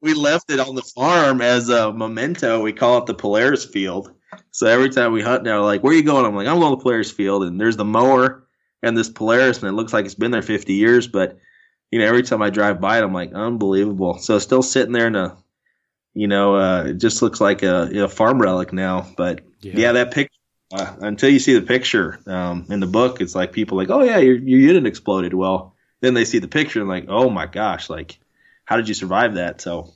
we left it on the farm as a memento. We call it the Polaris Field. So every time we hunt now, like, where are you going? I'm like, I'm going to the Polaris Field, and there's the mower and this Polaris, and it looks like it's been there 50 years. But you know, every time I drive by it, I'm like, unbelievable. So it's still sitting there in a, you know, uh, it just looks like a, a farm relic now. But yeah, Yeah. that picture. Uh, until you see the picture um, in the book, it's like people like, oh yeah, your your unit exploded. Well, then they see the picture and like, oh my gosh, like, how did you survive that? So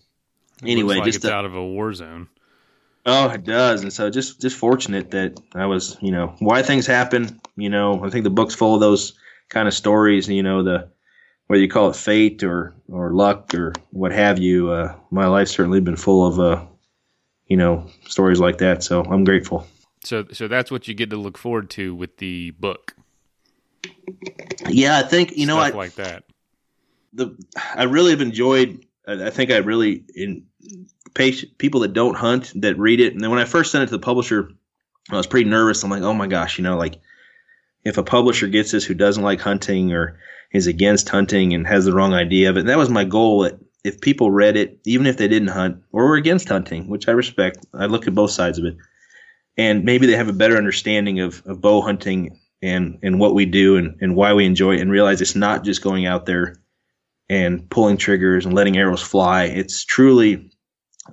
anyway, like just it's out of a war zone. Oh, it does, and so just just fortunate that I was, you know, why things happen. You know, I think the book's full of those kind of stories. You know, the whether you call it fate or or luck or what have you. Uh, my life's certainly been full of, uh, you know, stories like that. So I'm grateful. So so that's what you get to look forward to with the book. Yeah, I think you know, Stuff I like that. the I really have enjoyed. I I think I really in people that don't hunt that read it. And then when I first sent it to the publisher, I was pretty nervous. I'm like, oh my gosh, you know, like if a publisher gets this who doesn't like hunting or is against hunting and has the wrong idea of it. That was my goal. That if people read it, even if they didn't hunt or were against hunting, which I respect, I look at both sides of it, and maybe they have a better understanding of, of bow hunting and and what we do and, and why we enjoy it, and realize it's not just going out there and pulling triggers and letting arrows fly. It's truly,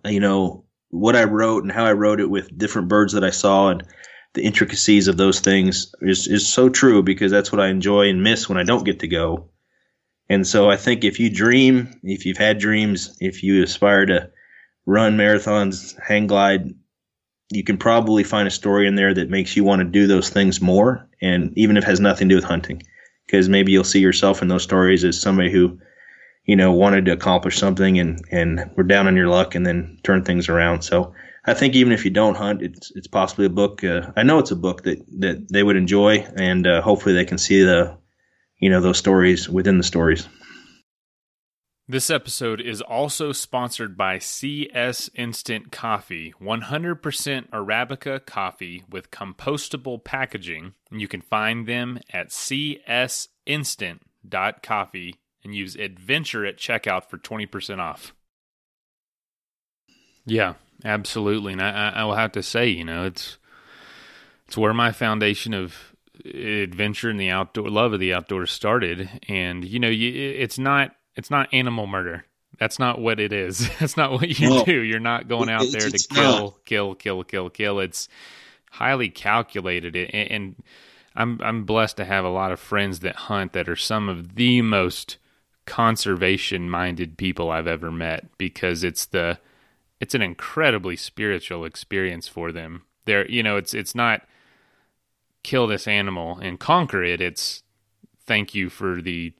you know, what I wrote and how I wrote it with different birds that I saw and the intricacies of those things is, is so true because that's what I enjoy and miss when I don't get to go. And so I think if you dream, if you've had dreams, if you aspire to run marathons, hang glide, you can probably find a story in there that makes you want to do those things more. And even if it has nothing to do with hunting, because maybe you'll see yourself in those stories as somebody who, you know, wanted to accomplish something and, and were down on your luck and then turn things around. So I think even if you don't hunt, it's it's possibly a book. Uh, I know it's a book that that they would enjoy, and uh, hopefully they can see the, you know, those stories within the stories. This episode is also sponsored by CS Instant Coffee, 100% Arabica coffee with compostable packaging. You can find them at csinstant.coffee and use adventure at checkout for 20% off. Yeah, absolutely. And I, I will have to say, you know, it's it's where my foundation of adventure and the outdoor love of the outdoors started. And you know, you, it's not it's not animal murder. That's not what it is. *laughs* That's not what you No. do. You're not going out there to kill, kill, kill, kill, kill. It's highly calculated, and, and I'm I'm blessed to have a lot of friends that hunt that are some of the most conservation minded people I've ever met because it's the it's an incredibly spiritual experience for them. They're you know it's it's not kill this animal and conquer it. It's thank you for the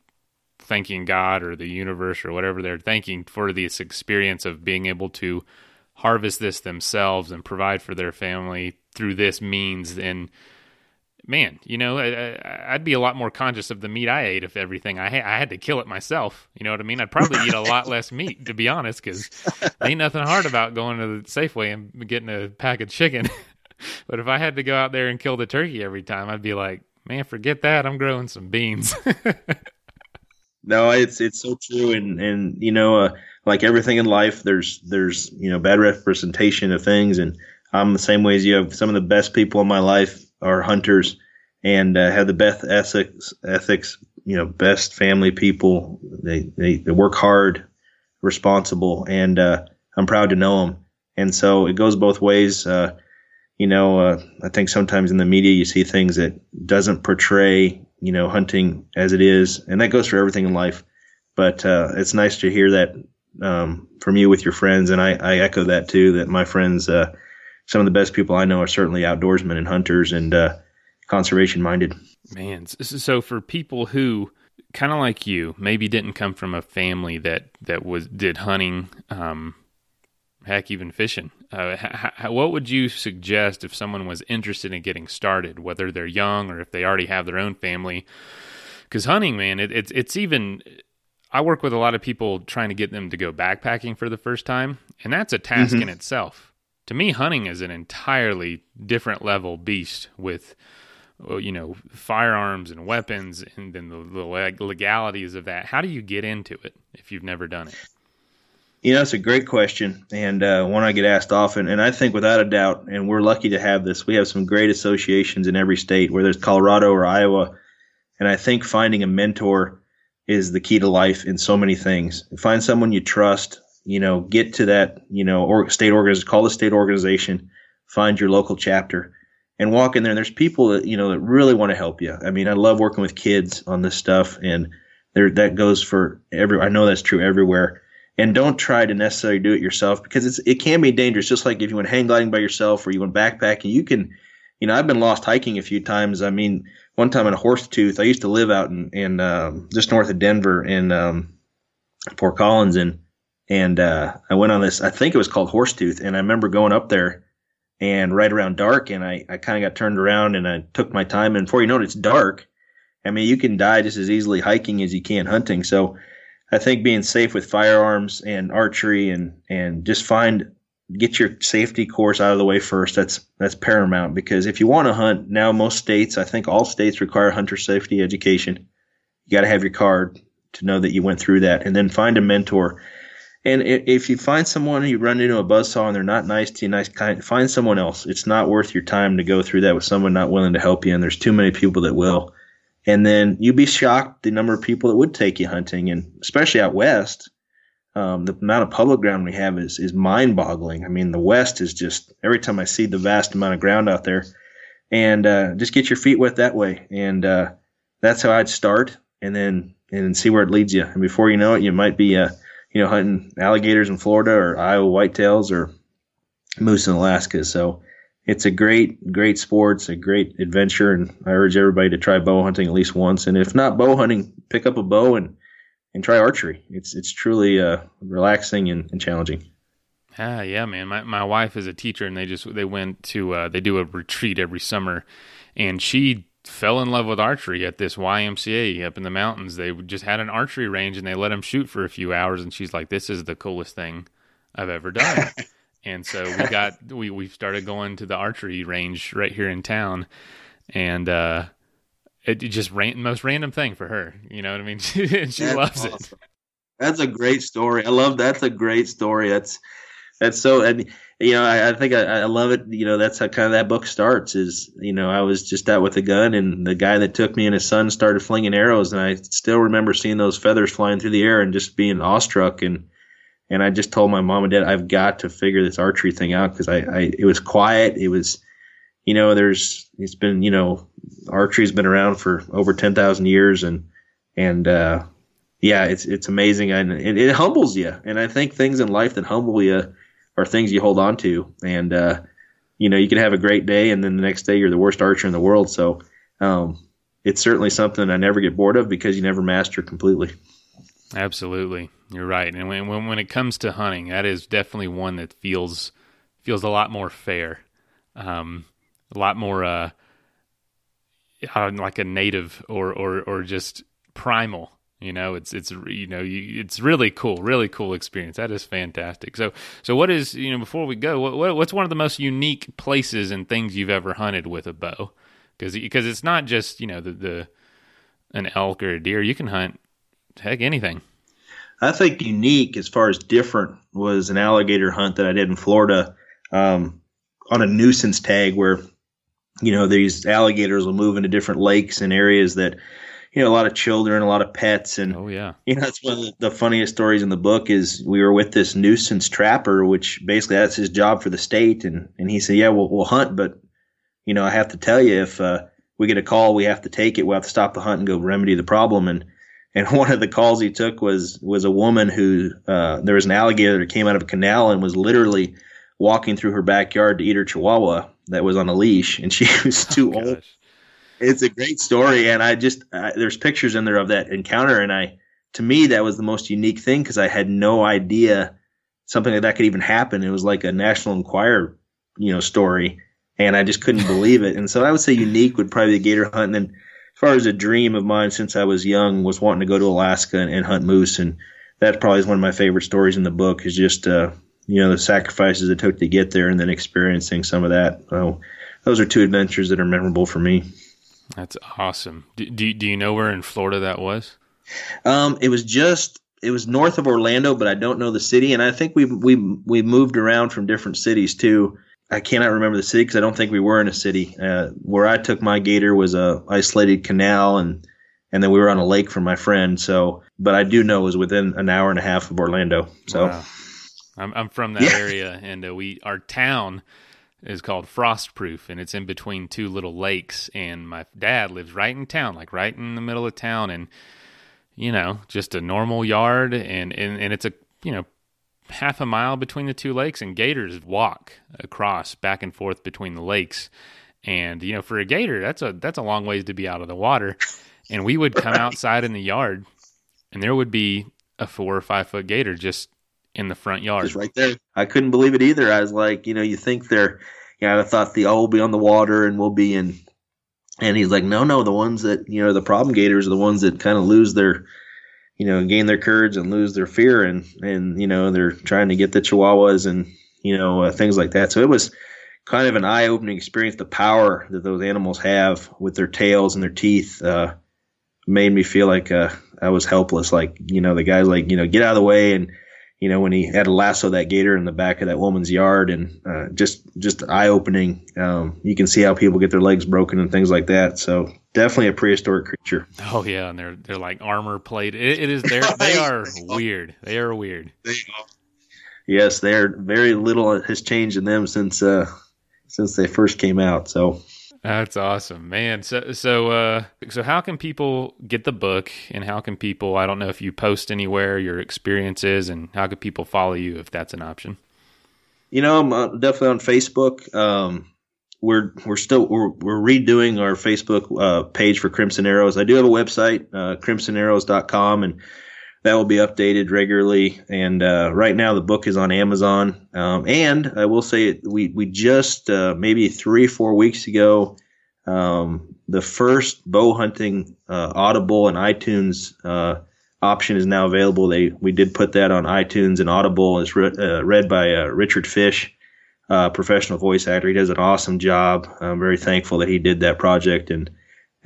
thanking God or the universe or whatever they're thanking for this experience of being able to harvest this themselves and provide for their family through this means and man you know I, I, i'd be a lot more conscious of the meat i ate if everything i, ha- I had to kill it myself you know what i mean? I'd probably eat a lot less meat to be honest because *laughs* ain't nothing hard about going to the safeway and getting a pack of chicken. *laughs* But if i had to go out there and kill the turkey every time i'd be like man forget that i'm growing some beans. *laughs* No, it's it's so true, and and you know, uh, like everything in life, there's there's you know bad representation of things, and I'm the same way as you. Have some of the best people in my life are hunters, and uh, have the best ethics ethics. You know, best family people. They they, they work hard, responsible, and uh, I'm proud to know them. And so it goes both ways. Uh, you know, uh, I think sometimes in the media you see things that doesn't portray, you know, hunting as it is, and that goes for everything in life. But uh, it's nice to hear that um, from you with your friends, and I, I echo that too. That my friends, uh, some of the best people I know, are certainly outdoorsmen and hunters and uh, conservation minded. Man, so for people who kind of like you, maybe didn't come from a family that that was did hunting, um, heck, even fishing. Uh, h- h- what would you suggest if someone was interested in getting started, whether they're young or if they already have their own family? Because hunting, man, it, it's it's even. I work with a lot of people trying to get them to go backpacking for the first time, and that's a task in itself. To me, hunting is an entirely different level beast with you know, firearms and weapons, and then the, the legalities of that. How do you get into it if you've never done it? You know, it's a great question and uh, one I get asked often. And I think without a doubt, and we're lucky to have this, we have some great associations in every state, whether it's Colorado or Iowa. And I think finding a mentor is the key to life in so many things. Find someone you trust, you know, get to that, you know, or state organization, call the state organization, find your local chapter and walk in there. And there's people that, you know, that really want to help you. I mean, I love working with kids on this stuff and there, that goes for every, I know that's true everywhere and don't try to necessarily do it yourself because it's it can be dangerous. Just like if you went hang gliding by yourself or you went backpacking, you can, you know, I've been lost hiking a few times. I mean, one time in a Horsetooth, I used to live out in, in um, just north of Denver in um, Fort Collins, and and uh, I went on this. I think it was called Horsetooth, and I remember going up there and right around dark, and I I kind of got turned around and I took my time, and before you know it, it's dark. I mean, you can die just as easily hiking as you can hunting. So I think being safe with firearms and archery and and just find get your safety course out of the way first. That's that's paramount because if you want to hunt now, most states, I think all states require hunter safety education. You got to have your card to know that you went through that, and then find a mentor. And if you find someone you run into a buzzsaw and they're not nice to you, nice kind, find someone else. It's not worth your time to go through that with someone not willing to help you. And there's too many people that will. And then you'd be shocked the number of people that would take you hunting, and especially out west. Um, the amount of public ground we have is is mind boggling. I mean, the West is just every time I see the vast amount of ground out there, and uh, just get your feet wet that way, and uh, that's how I'd start, and then and see where it leads you. And before you know it, you might be uh, you know hunting alligators in Florida or Iowa whitetails or moose in Alaska. So it's a great, great sport. It's a great adventure, and I urge everybody to try bow hunting at least once. And if not bow hunting, pick up a bow and and try archery. It's it's truly uh, relaxing and, and challenging. Ah, yeah, man. My my wife is a teacher, and they just they went to uh, they do a retreat every summer, and she fell in love with archery at this YMCA up in the mountains. They just had an archery range, and they let them shoot for a few hours, and she's like, "This is the coolest thing I've ever done." *laughs* And so we got we we started going to the archery range right here in town, and uh, it, it just ran most random thing for her. You know what I mean? *laughs* she that's loves awesome. it. That's a great story. I love that's a great story. That's that's so and you know I, I think I, I, love it. You know that's how kind of that book starts. Is you know I was just out with a gun and the guy that took me and his son started flinging arrows and I still remember seeing those feathers flying through the air and just being awestruck and and I just told my mom and dad I've got to figure this archery thing out because I, I it was quiet. It was, you know, there's it's been you know archery's been around for over ten thousand years and and uh, yeah, it's it's amazing and it, it, humbles you. And I think things in life that humble you are things you hold on to. And uh, you know, you can have a great day and then the next day you're the worst archer in the world. So um, it's certainly something I never get bored of because you never master completely. Absolutely, you're right. And when, when when it comes to hunting, that is definitely one that feels feels a lot more fair, um, a lot more uh, uh, like a native or or or just primal. You know, it's it's you know you, it's really cool, really cool experience. That is fantastic. So so what is you know before we go, what, what's one of the most unique places and things you've ever hunted with a bow? Because because it's not just you know the the an elk or a deer. You can hunt heck anything. I think unique as far as different was an alligator hunt that I did in Florida um, on a nuisance tag where you know these alligators will move into different lakes and areas that you know a lot of children, a lot of pets, and oh yeah, you know that's one of the, funniest stories in the book is we were with this nuisance trapper, which basically that's his job for the state, and and he said, yeah, we'll, we'll hunt, but you know I have to tell you if uh, we get a call, we have to take it, we have to stop the hunt and go remedy the problem, and and *laughs* one of the calls he took was was a woman who uh, there was an alligator that came out of a canal and was literally walking through her backyard to eat her chihuahua that was on a leash, and she *laughs* was oh, too oh, old. It's a great story, and I just uh, there's pictures in there of that encounter, and I to me that was the most unique thing because I had no idea something like that could even happen. It was like a National Enquirer, you know, story, and I just couldn't believe it. And so I would say unique would probably be the gator hunt, and then as far as a dream of mine since I was young was wanting to go to Alaska and, and hunt moose, and that probably is one of my favorite stories in the book. Is just uh, you know the sacrifices it took to get there, and then experiencing some of that. So those are two adventures that are memorable for me. That's awesome. Do, do, do you know where in Florida that was? Um, it was just it was north of Orlando, but I don't know the city. And I think we we we moved around from different cities too. I cannot remember the city because I don't think we were in a city. Uh, where I took my gator was a isolated canal, and and then we were on a lake from my friend. So, but I do know it was within an hour and a half of Orlando. So, wow. I'm I'm from that yeah. area, and uh, we our town is called Frostproof, and it's in between two little lakes. And my dad lives right in town, like right in the middle of town, and you know, just a normal yard, and and, and it's a you know, half a mile between the two lakes, and gators walk across back and forth between the lakes. And you know, for a gator, that's a that's a long ways to be out of the water. And we would come *laughs* outside in the yard, and there would be a four or five foot gator just in the front yard, just right there. I couldn't believe it either. I was like, you know, you think they're, you know, I thought the oh, will be on the water and we'll be in. And he's like, no, no, the ones that you know, the problem gators are the ones that kind of lose their you know, gain their courage and lose their fear, and and you know they're trying to get the Chihuahuas and you know uh, things like that. So it was kind of an eye-opening experience. The power that those animals have with their tails and their teeth uh, made me feel like uh, I was helpless. Like you know, the guy's like, you know, get out of the way and you know, when he had to lasso that gator in the back of that woman's yard and uh, just just eye opening. Um, you can see how people get their legs broken and things like that. So definitely a prehistoric creature. Oh yeah, and they're they're like armor plate. it, it is they're, they are weird. They are weird. Yes, they're very little has changed in them since uh, since they first came out. So that's awesome, man. So so uh so how can people get the book and how can people I don't know if you post anywhere your experiences and how can people follow you if that's an option? You know, I'm uh, definitely on Facebook. Um we're we're still we're, we're redoing our Facebook uh, page for Crimson Arrows. I do have a website, uh, crimsonarrows.com, and that will be updated regularly. And uh, right now, the book is on Amazon. Um, and I will say, we we just uh, maybe three four weeks ago, um, the first bow hunting uh, Audible and iTunes uh, option is now available. They we did put that on iTunes and Audible. It's re- uh, read by uh, Richard Fish. professional voice actor. He does an awesome job. I'm very thankful that he did that project, and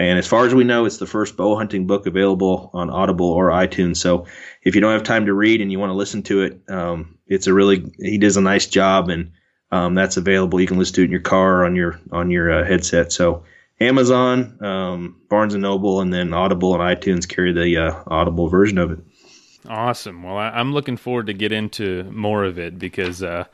and as far as we know, it's the first bow hunting book available on Audible or iTunes. So if you don't have time to read and you want to listen to it, um, it's a really he does a nice job, and um, that's available. You can listen to it in your car on your on your uh, headset. So Amazon, um, Barnes and Noble, and then Audible and iTunes carry the uh, Audible version of it. Awesome. Well, I, am looking forward to get into more of it because uh,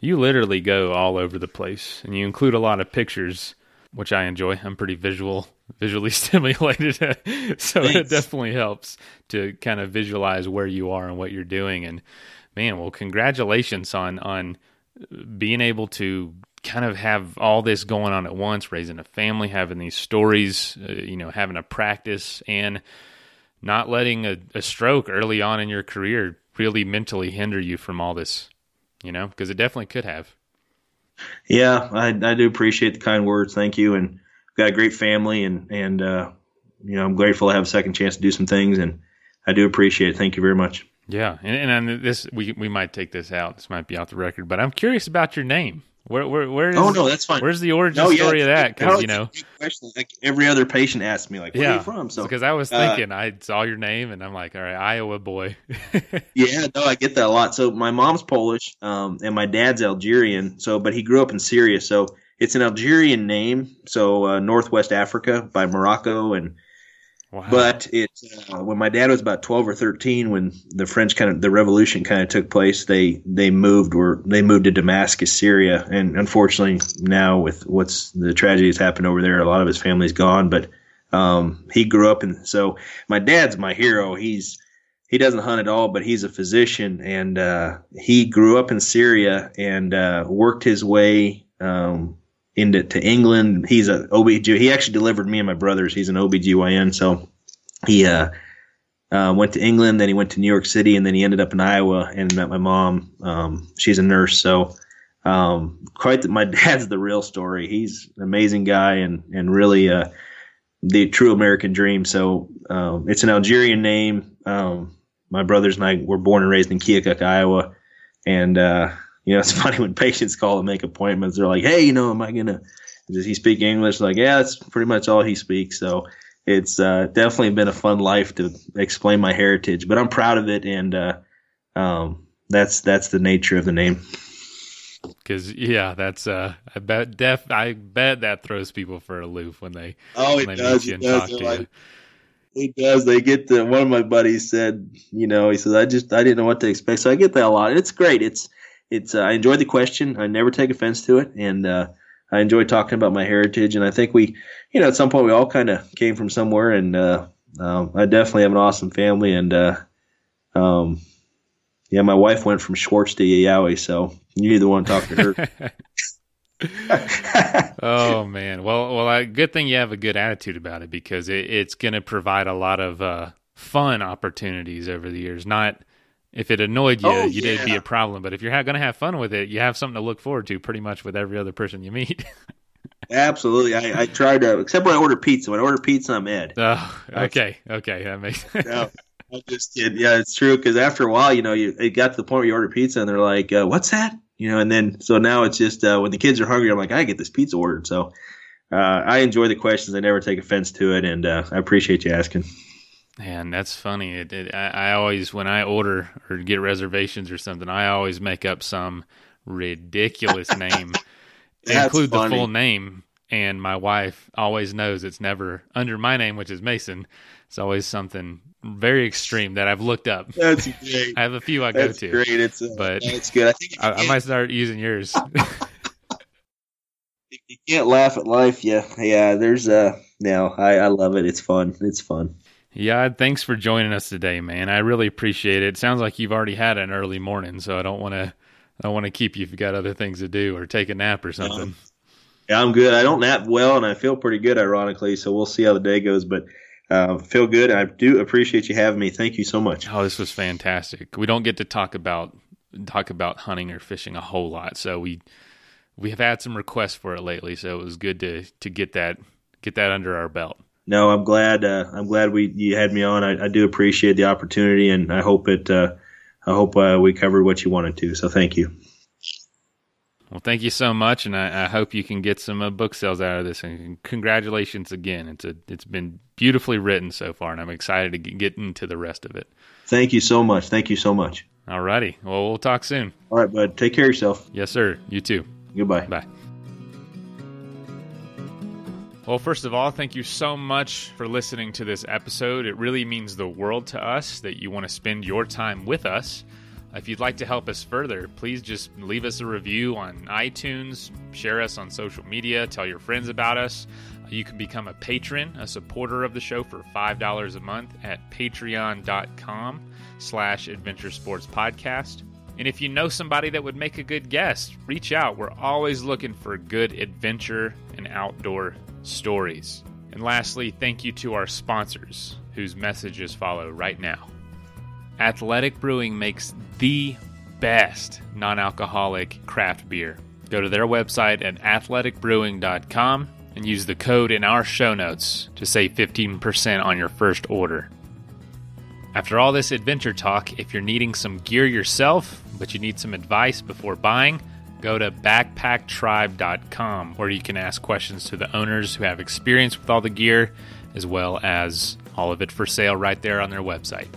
you literally go all over the place, and you include a lot of pictures which I enjoy. I'm pretty visual, visually *laughs* stimulated, *laughs* so Thanks. it definitely helps to kind of visualize where you are and what you're doing. And man, well, congratulations on on being able to kind of have all this going on at once, raising a family, having these stories, uh, you know, having a practice, and not letting a, a stroke early on in your career really mentally hinder you from all this, you know, because it definitely could have. Yeah, I, I do appreciate the kind words. Thank you. And got a great family and, and, uh, you know, I'm grateful to have a second chance to do some things and I do appreciate it. Thank you very much. Yeah. And, and this, we, we might take this out. This might be off the record, but I'm curious about your name. Where, where, where is, oh no, that's fine. Where's the origin no, story yeah, of that? Because you know, like every other patient asks me, like, where yeah, are you from? So because I was thinking, uh, I saw your name, and I'm like, all right, Iowa boy. *laughs* yeah, no, I get that a lot. So my mom's Polish, um, and my dad's Algerian. So, but he grew up in Syria, so it's an Algerian name. So uh, Northwest Africa by Morocco, and Wow. But it uh, when my dad was about twelve or thirteen, when the French kind of the revolution kind of took place, they they moved were they moved to Damascus, Syria, and unfortunately now with what's the tragedy tragedies happened over there, a lot of his family's gone. But um, he grew up and so my dad's my hero. He's he doesn't hunt at all, but he's a physician, and uh, he grew up in Syria and uh, worked his way um, into to England. He's a OBG. He actually delivered me and my brothers. He's an OBGYN. So he uh, uh, went to England, then he went to New York City, and then he ended up in Iowa and met my mom. Um, she's a nurse. So um, quite the, my *laughs* dad's the real story. He's an amazing guy and and really uh, the true American dream. So um, it's an Algerian name. Um, my brothers and I were born and raised in Keokuk, Iowa, and uh, you know, it's *laughs* funny when patients call and make appointments. They're like, "Hey, you know, am I gonna? Does he speak English?" Like, yeah, that's pretty much all he speaks. So it's uh, definitely been a fun life to explain my heritage, but I'm proud of it, and uh, um, that's that's the nature of the name. Because yeah, that's uh, I bet def I bet that throws people for a loop when they oh it when does it does like, it does they get to one of my buddies said you know he says I just I didn't know what to expect so I get that a lot it's great it's it's uh, I enjoy the question. I never take offense to it, and uh, I enjoy talking about my heritage. And I think we, you know, at some point we all kind of came from somewhere, and uh, um, I definitely have an awesome family, and uh, um, Yeah, my wife went from Schwartz to Yayawe, so you either want to talk to her. *laughs* *laughs* oh man, well, well, I, good thing you have a good attitude about it because it, it's going to provide a lot of uh, fun opportunities over the years. Not if it annoyed you, Oh, you did be a problem. But if you're going to have fun with it, you have something to look forward to. Pretty much with every other person you meet. *laughs* Absolutely. I, I tried to, except when I order pizza. When I order pizza, I'm Ed. oh, okay, okay, that makes. *laughs* No, I'm just kidding. Yeah, it's true. Because after a while, you know, you it got to the point where you order pizza and they're like, uh, "What's that?" You know, and then so now it's just uh, when the kids are hungry, I'm like, "I get this pizza ordered." So uh, I enjoy the questions. I never take offense to it, and uh, I appreciate you asking. Man, that's funny. It, it, I, I always, when I order or get reservations or something, I always make up some ridiculous *laughs* name, include the full name, and my wife always knows it's never under my name, which is Mason. It's always something very extreme that I've looked up. That's *laughs* great. I have a few I go That's to. great. It's uh, but- that's good. I think I, I might start using yours. *laughs* if you can't laugh at life. Yeah, yeah. There's uh, no. I I love it. It's fun. It's fun. Yeah, thanks for joining us today, man. I really appreciate it. It sounds like you've already had an early morning, so I don't want to. I don't want to keep you if you got other things to do or take a nap or something. Yeah, I'm good. I don't nap well, and I feel pretty good, ironically. So we'll see how the day goes, but uh, feel good. I do appreciate you having me. Thank you so much. Oh, this was fantastic. We don't get to talk about talk about hunting or fishing a whole lot, so we we have had some requests for it lately. So it was good to to get that get that under our belt. No, I'm glad. Uh, I'm glad we you had me on. I, I do appreciate the opportunity, and I hope it. Uh, I hope uh, we covered what you wanted to. So thank you. Well, thank you so much, and I, I hope you can get some uh, book sales out of this. And congratulations again. It's a it's been beautifully written so far, and I'm excited to get, into the rest of it. Thank you so much. Thank you so much. Alrighty, well we'll talk soon. All right, bud. Take care of yourself. Yes, sir. You too. Goodbye. Bye. Well, first of all, thank you so much for listening to this episode. It really means the world to us that you want to spend your time with us. If you'd like to help us further, please just leave us a review on iTunes, share us on social media, tell your friends about us. You can become a patron, a supporter of the show for $5 a month at patreon.com slash adventure sports podcast. And if you know somebody that would make a good guest, reach out. We're always looking for good adventure and outdoor stories. And lastly, thank you to our sponsors, whose messages follow right now. Athletic Brewing makes the best non alcoholic craft beer. Go to their website at athleticbrewing.com and use the code in our show notes to save 15% on your first order. After all this adventure talk, if you're needing some gear yourself, but you need some advice before buying, go to backpacktribe.com where you can ask questions to the owners who have experience with all the gear, as well as all of it for sale right there on their website.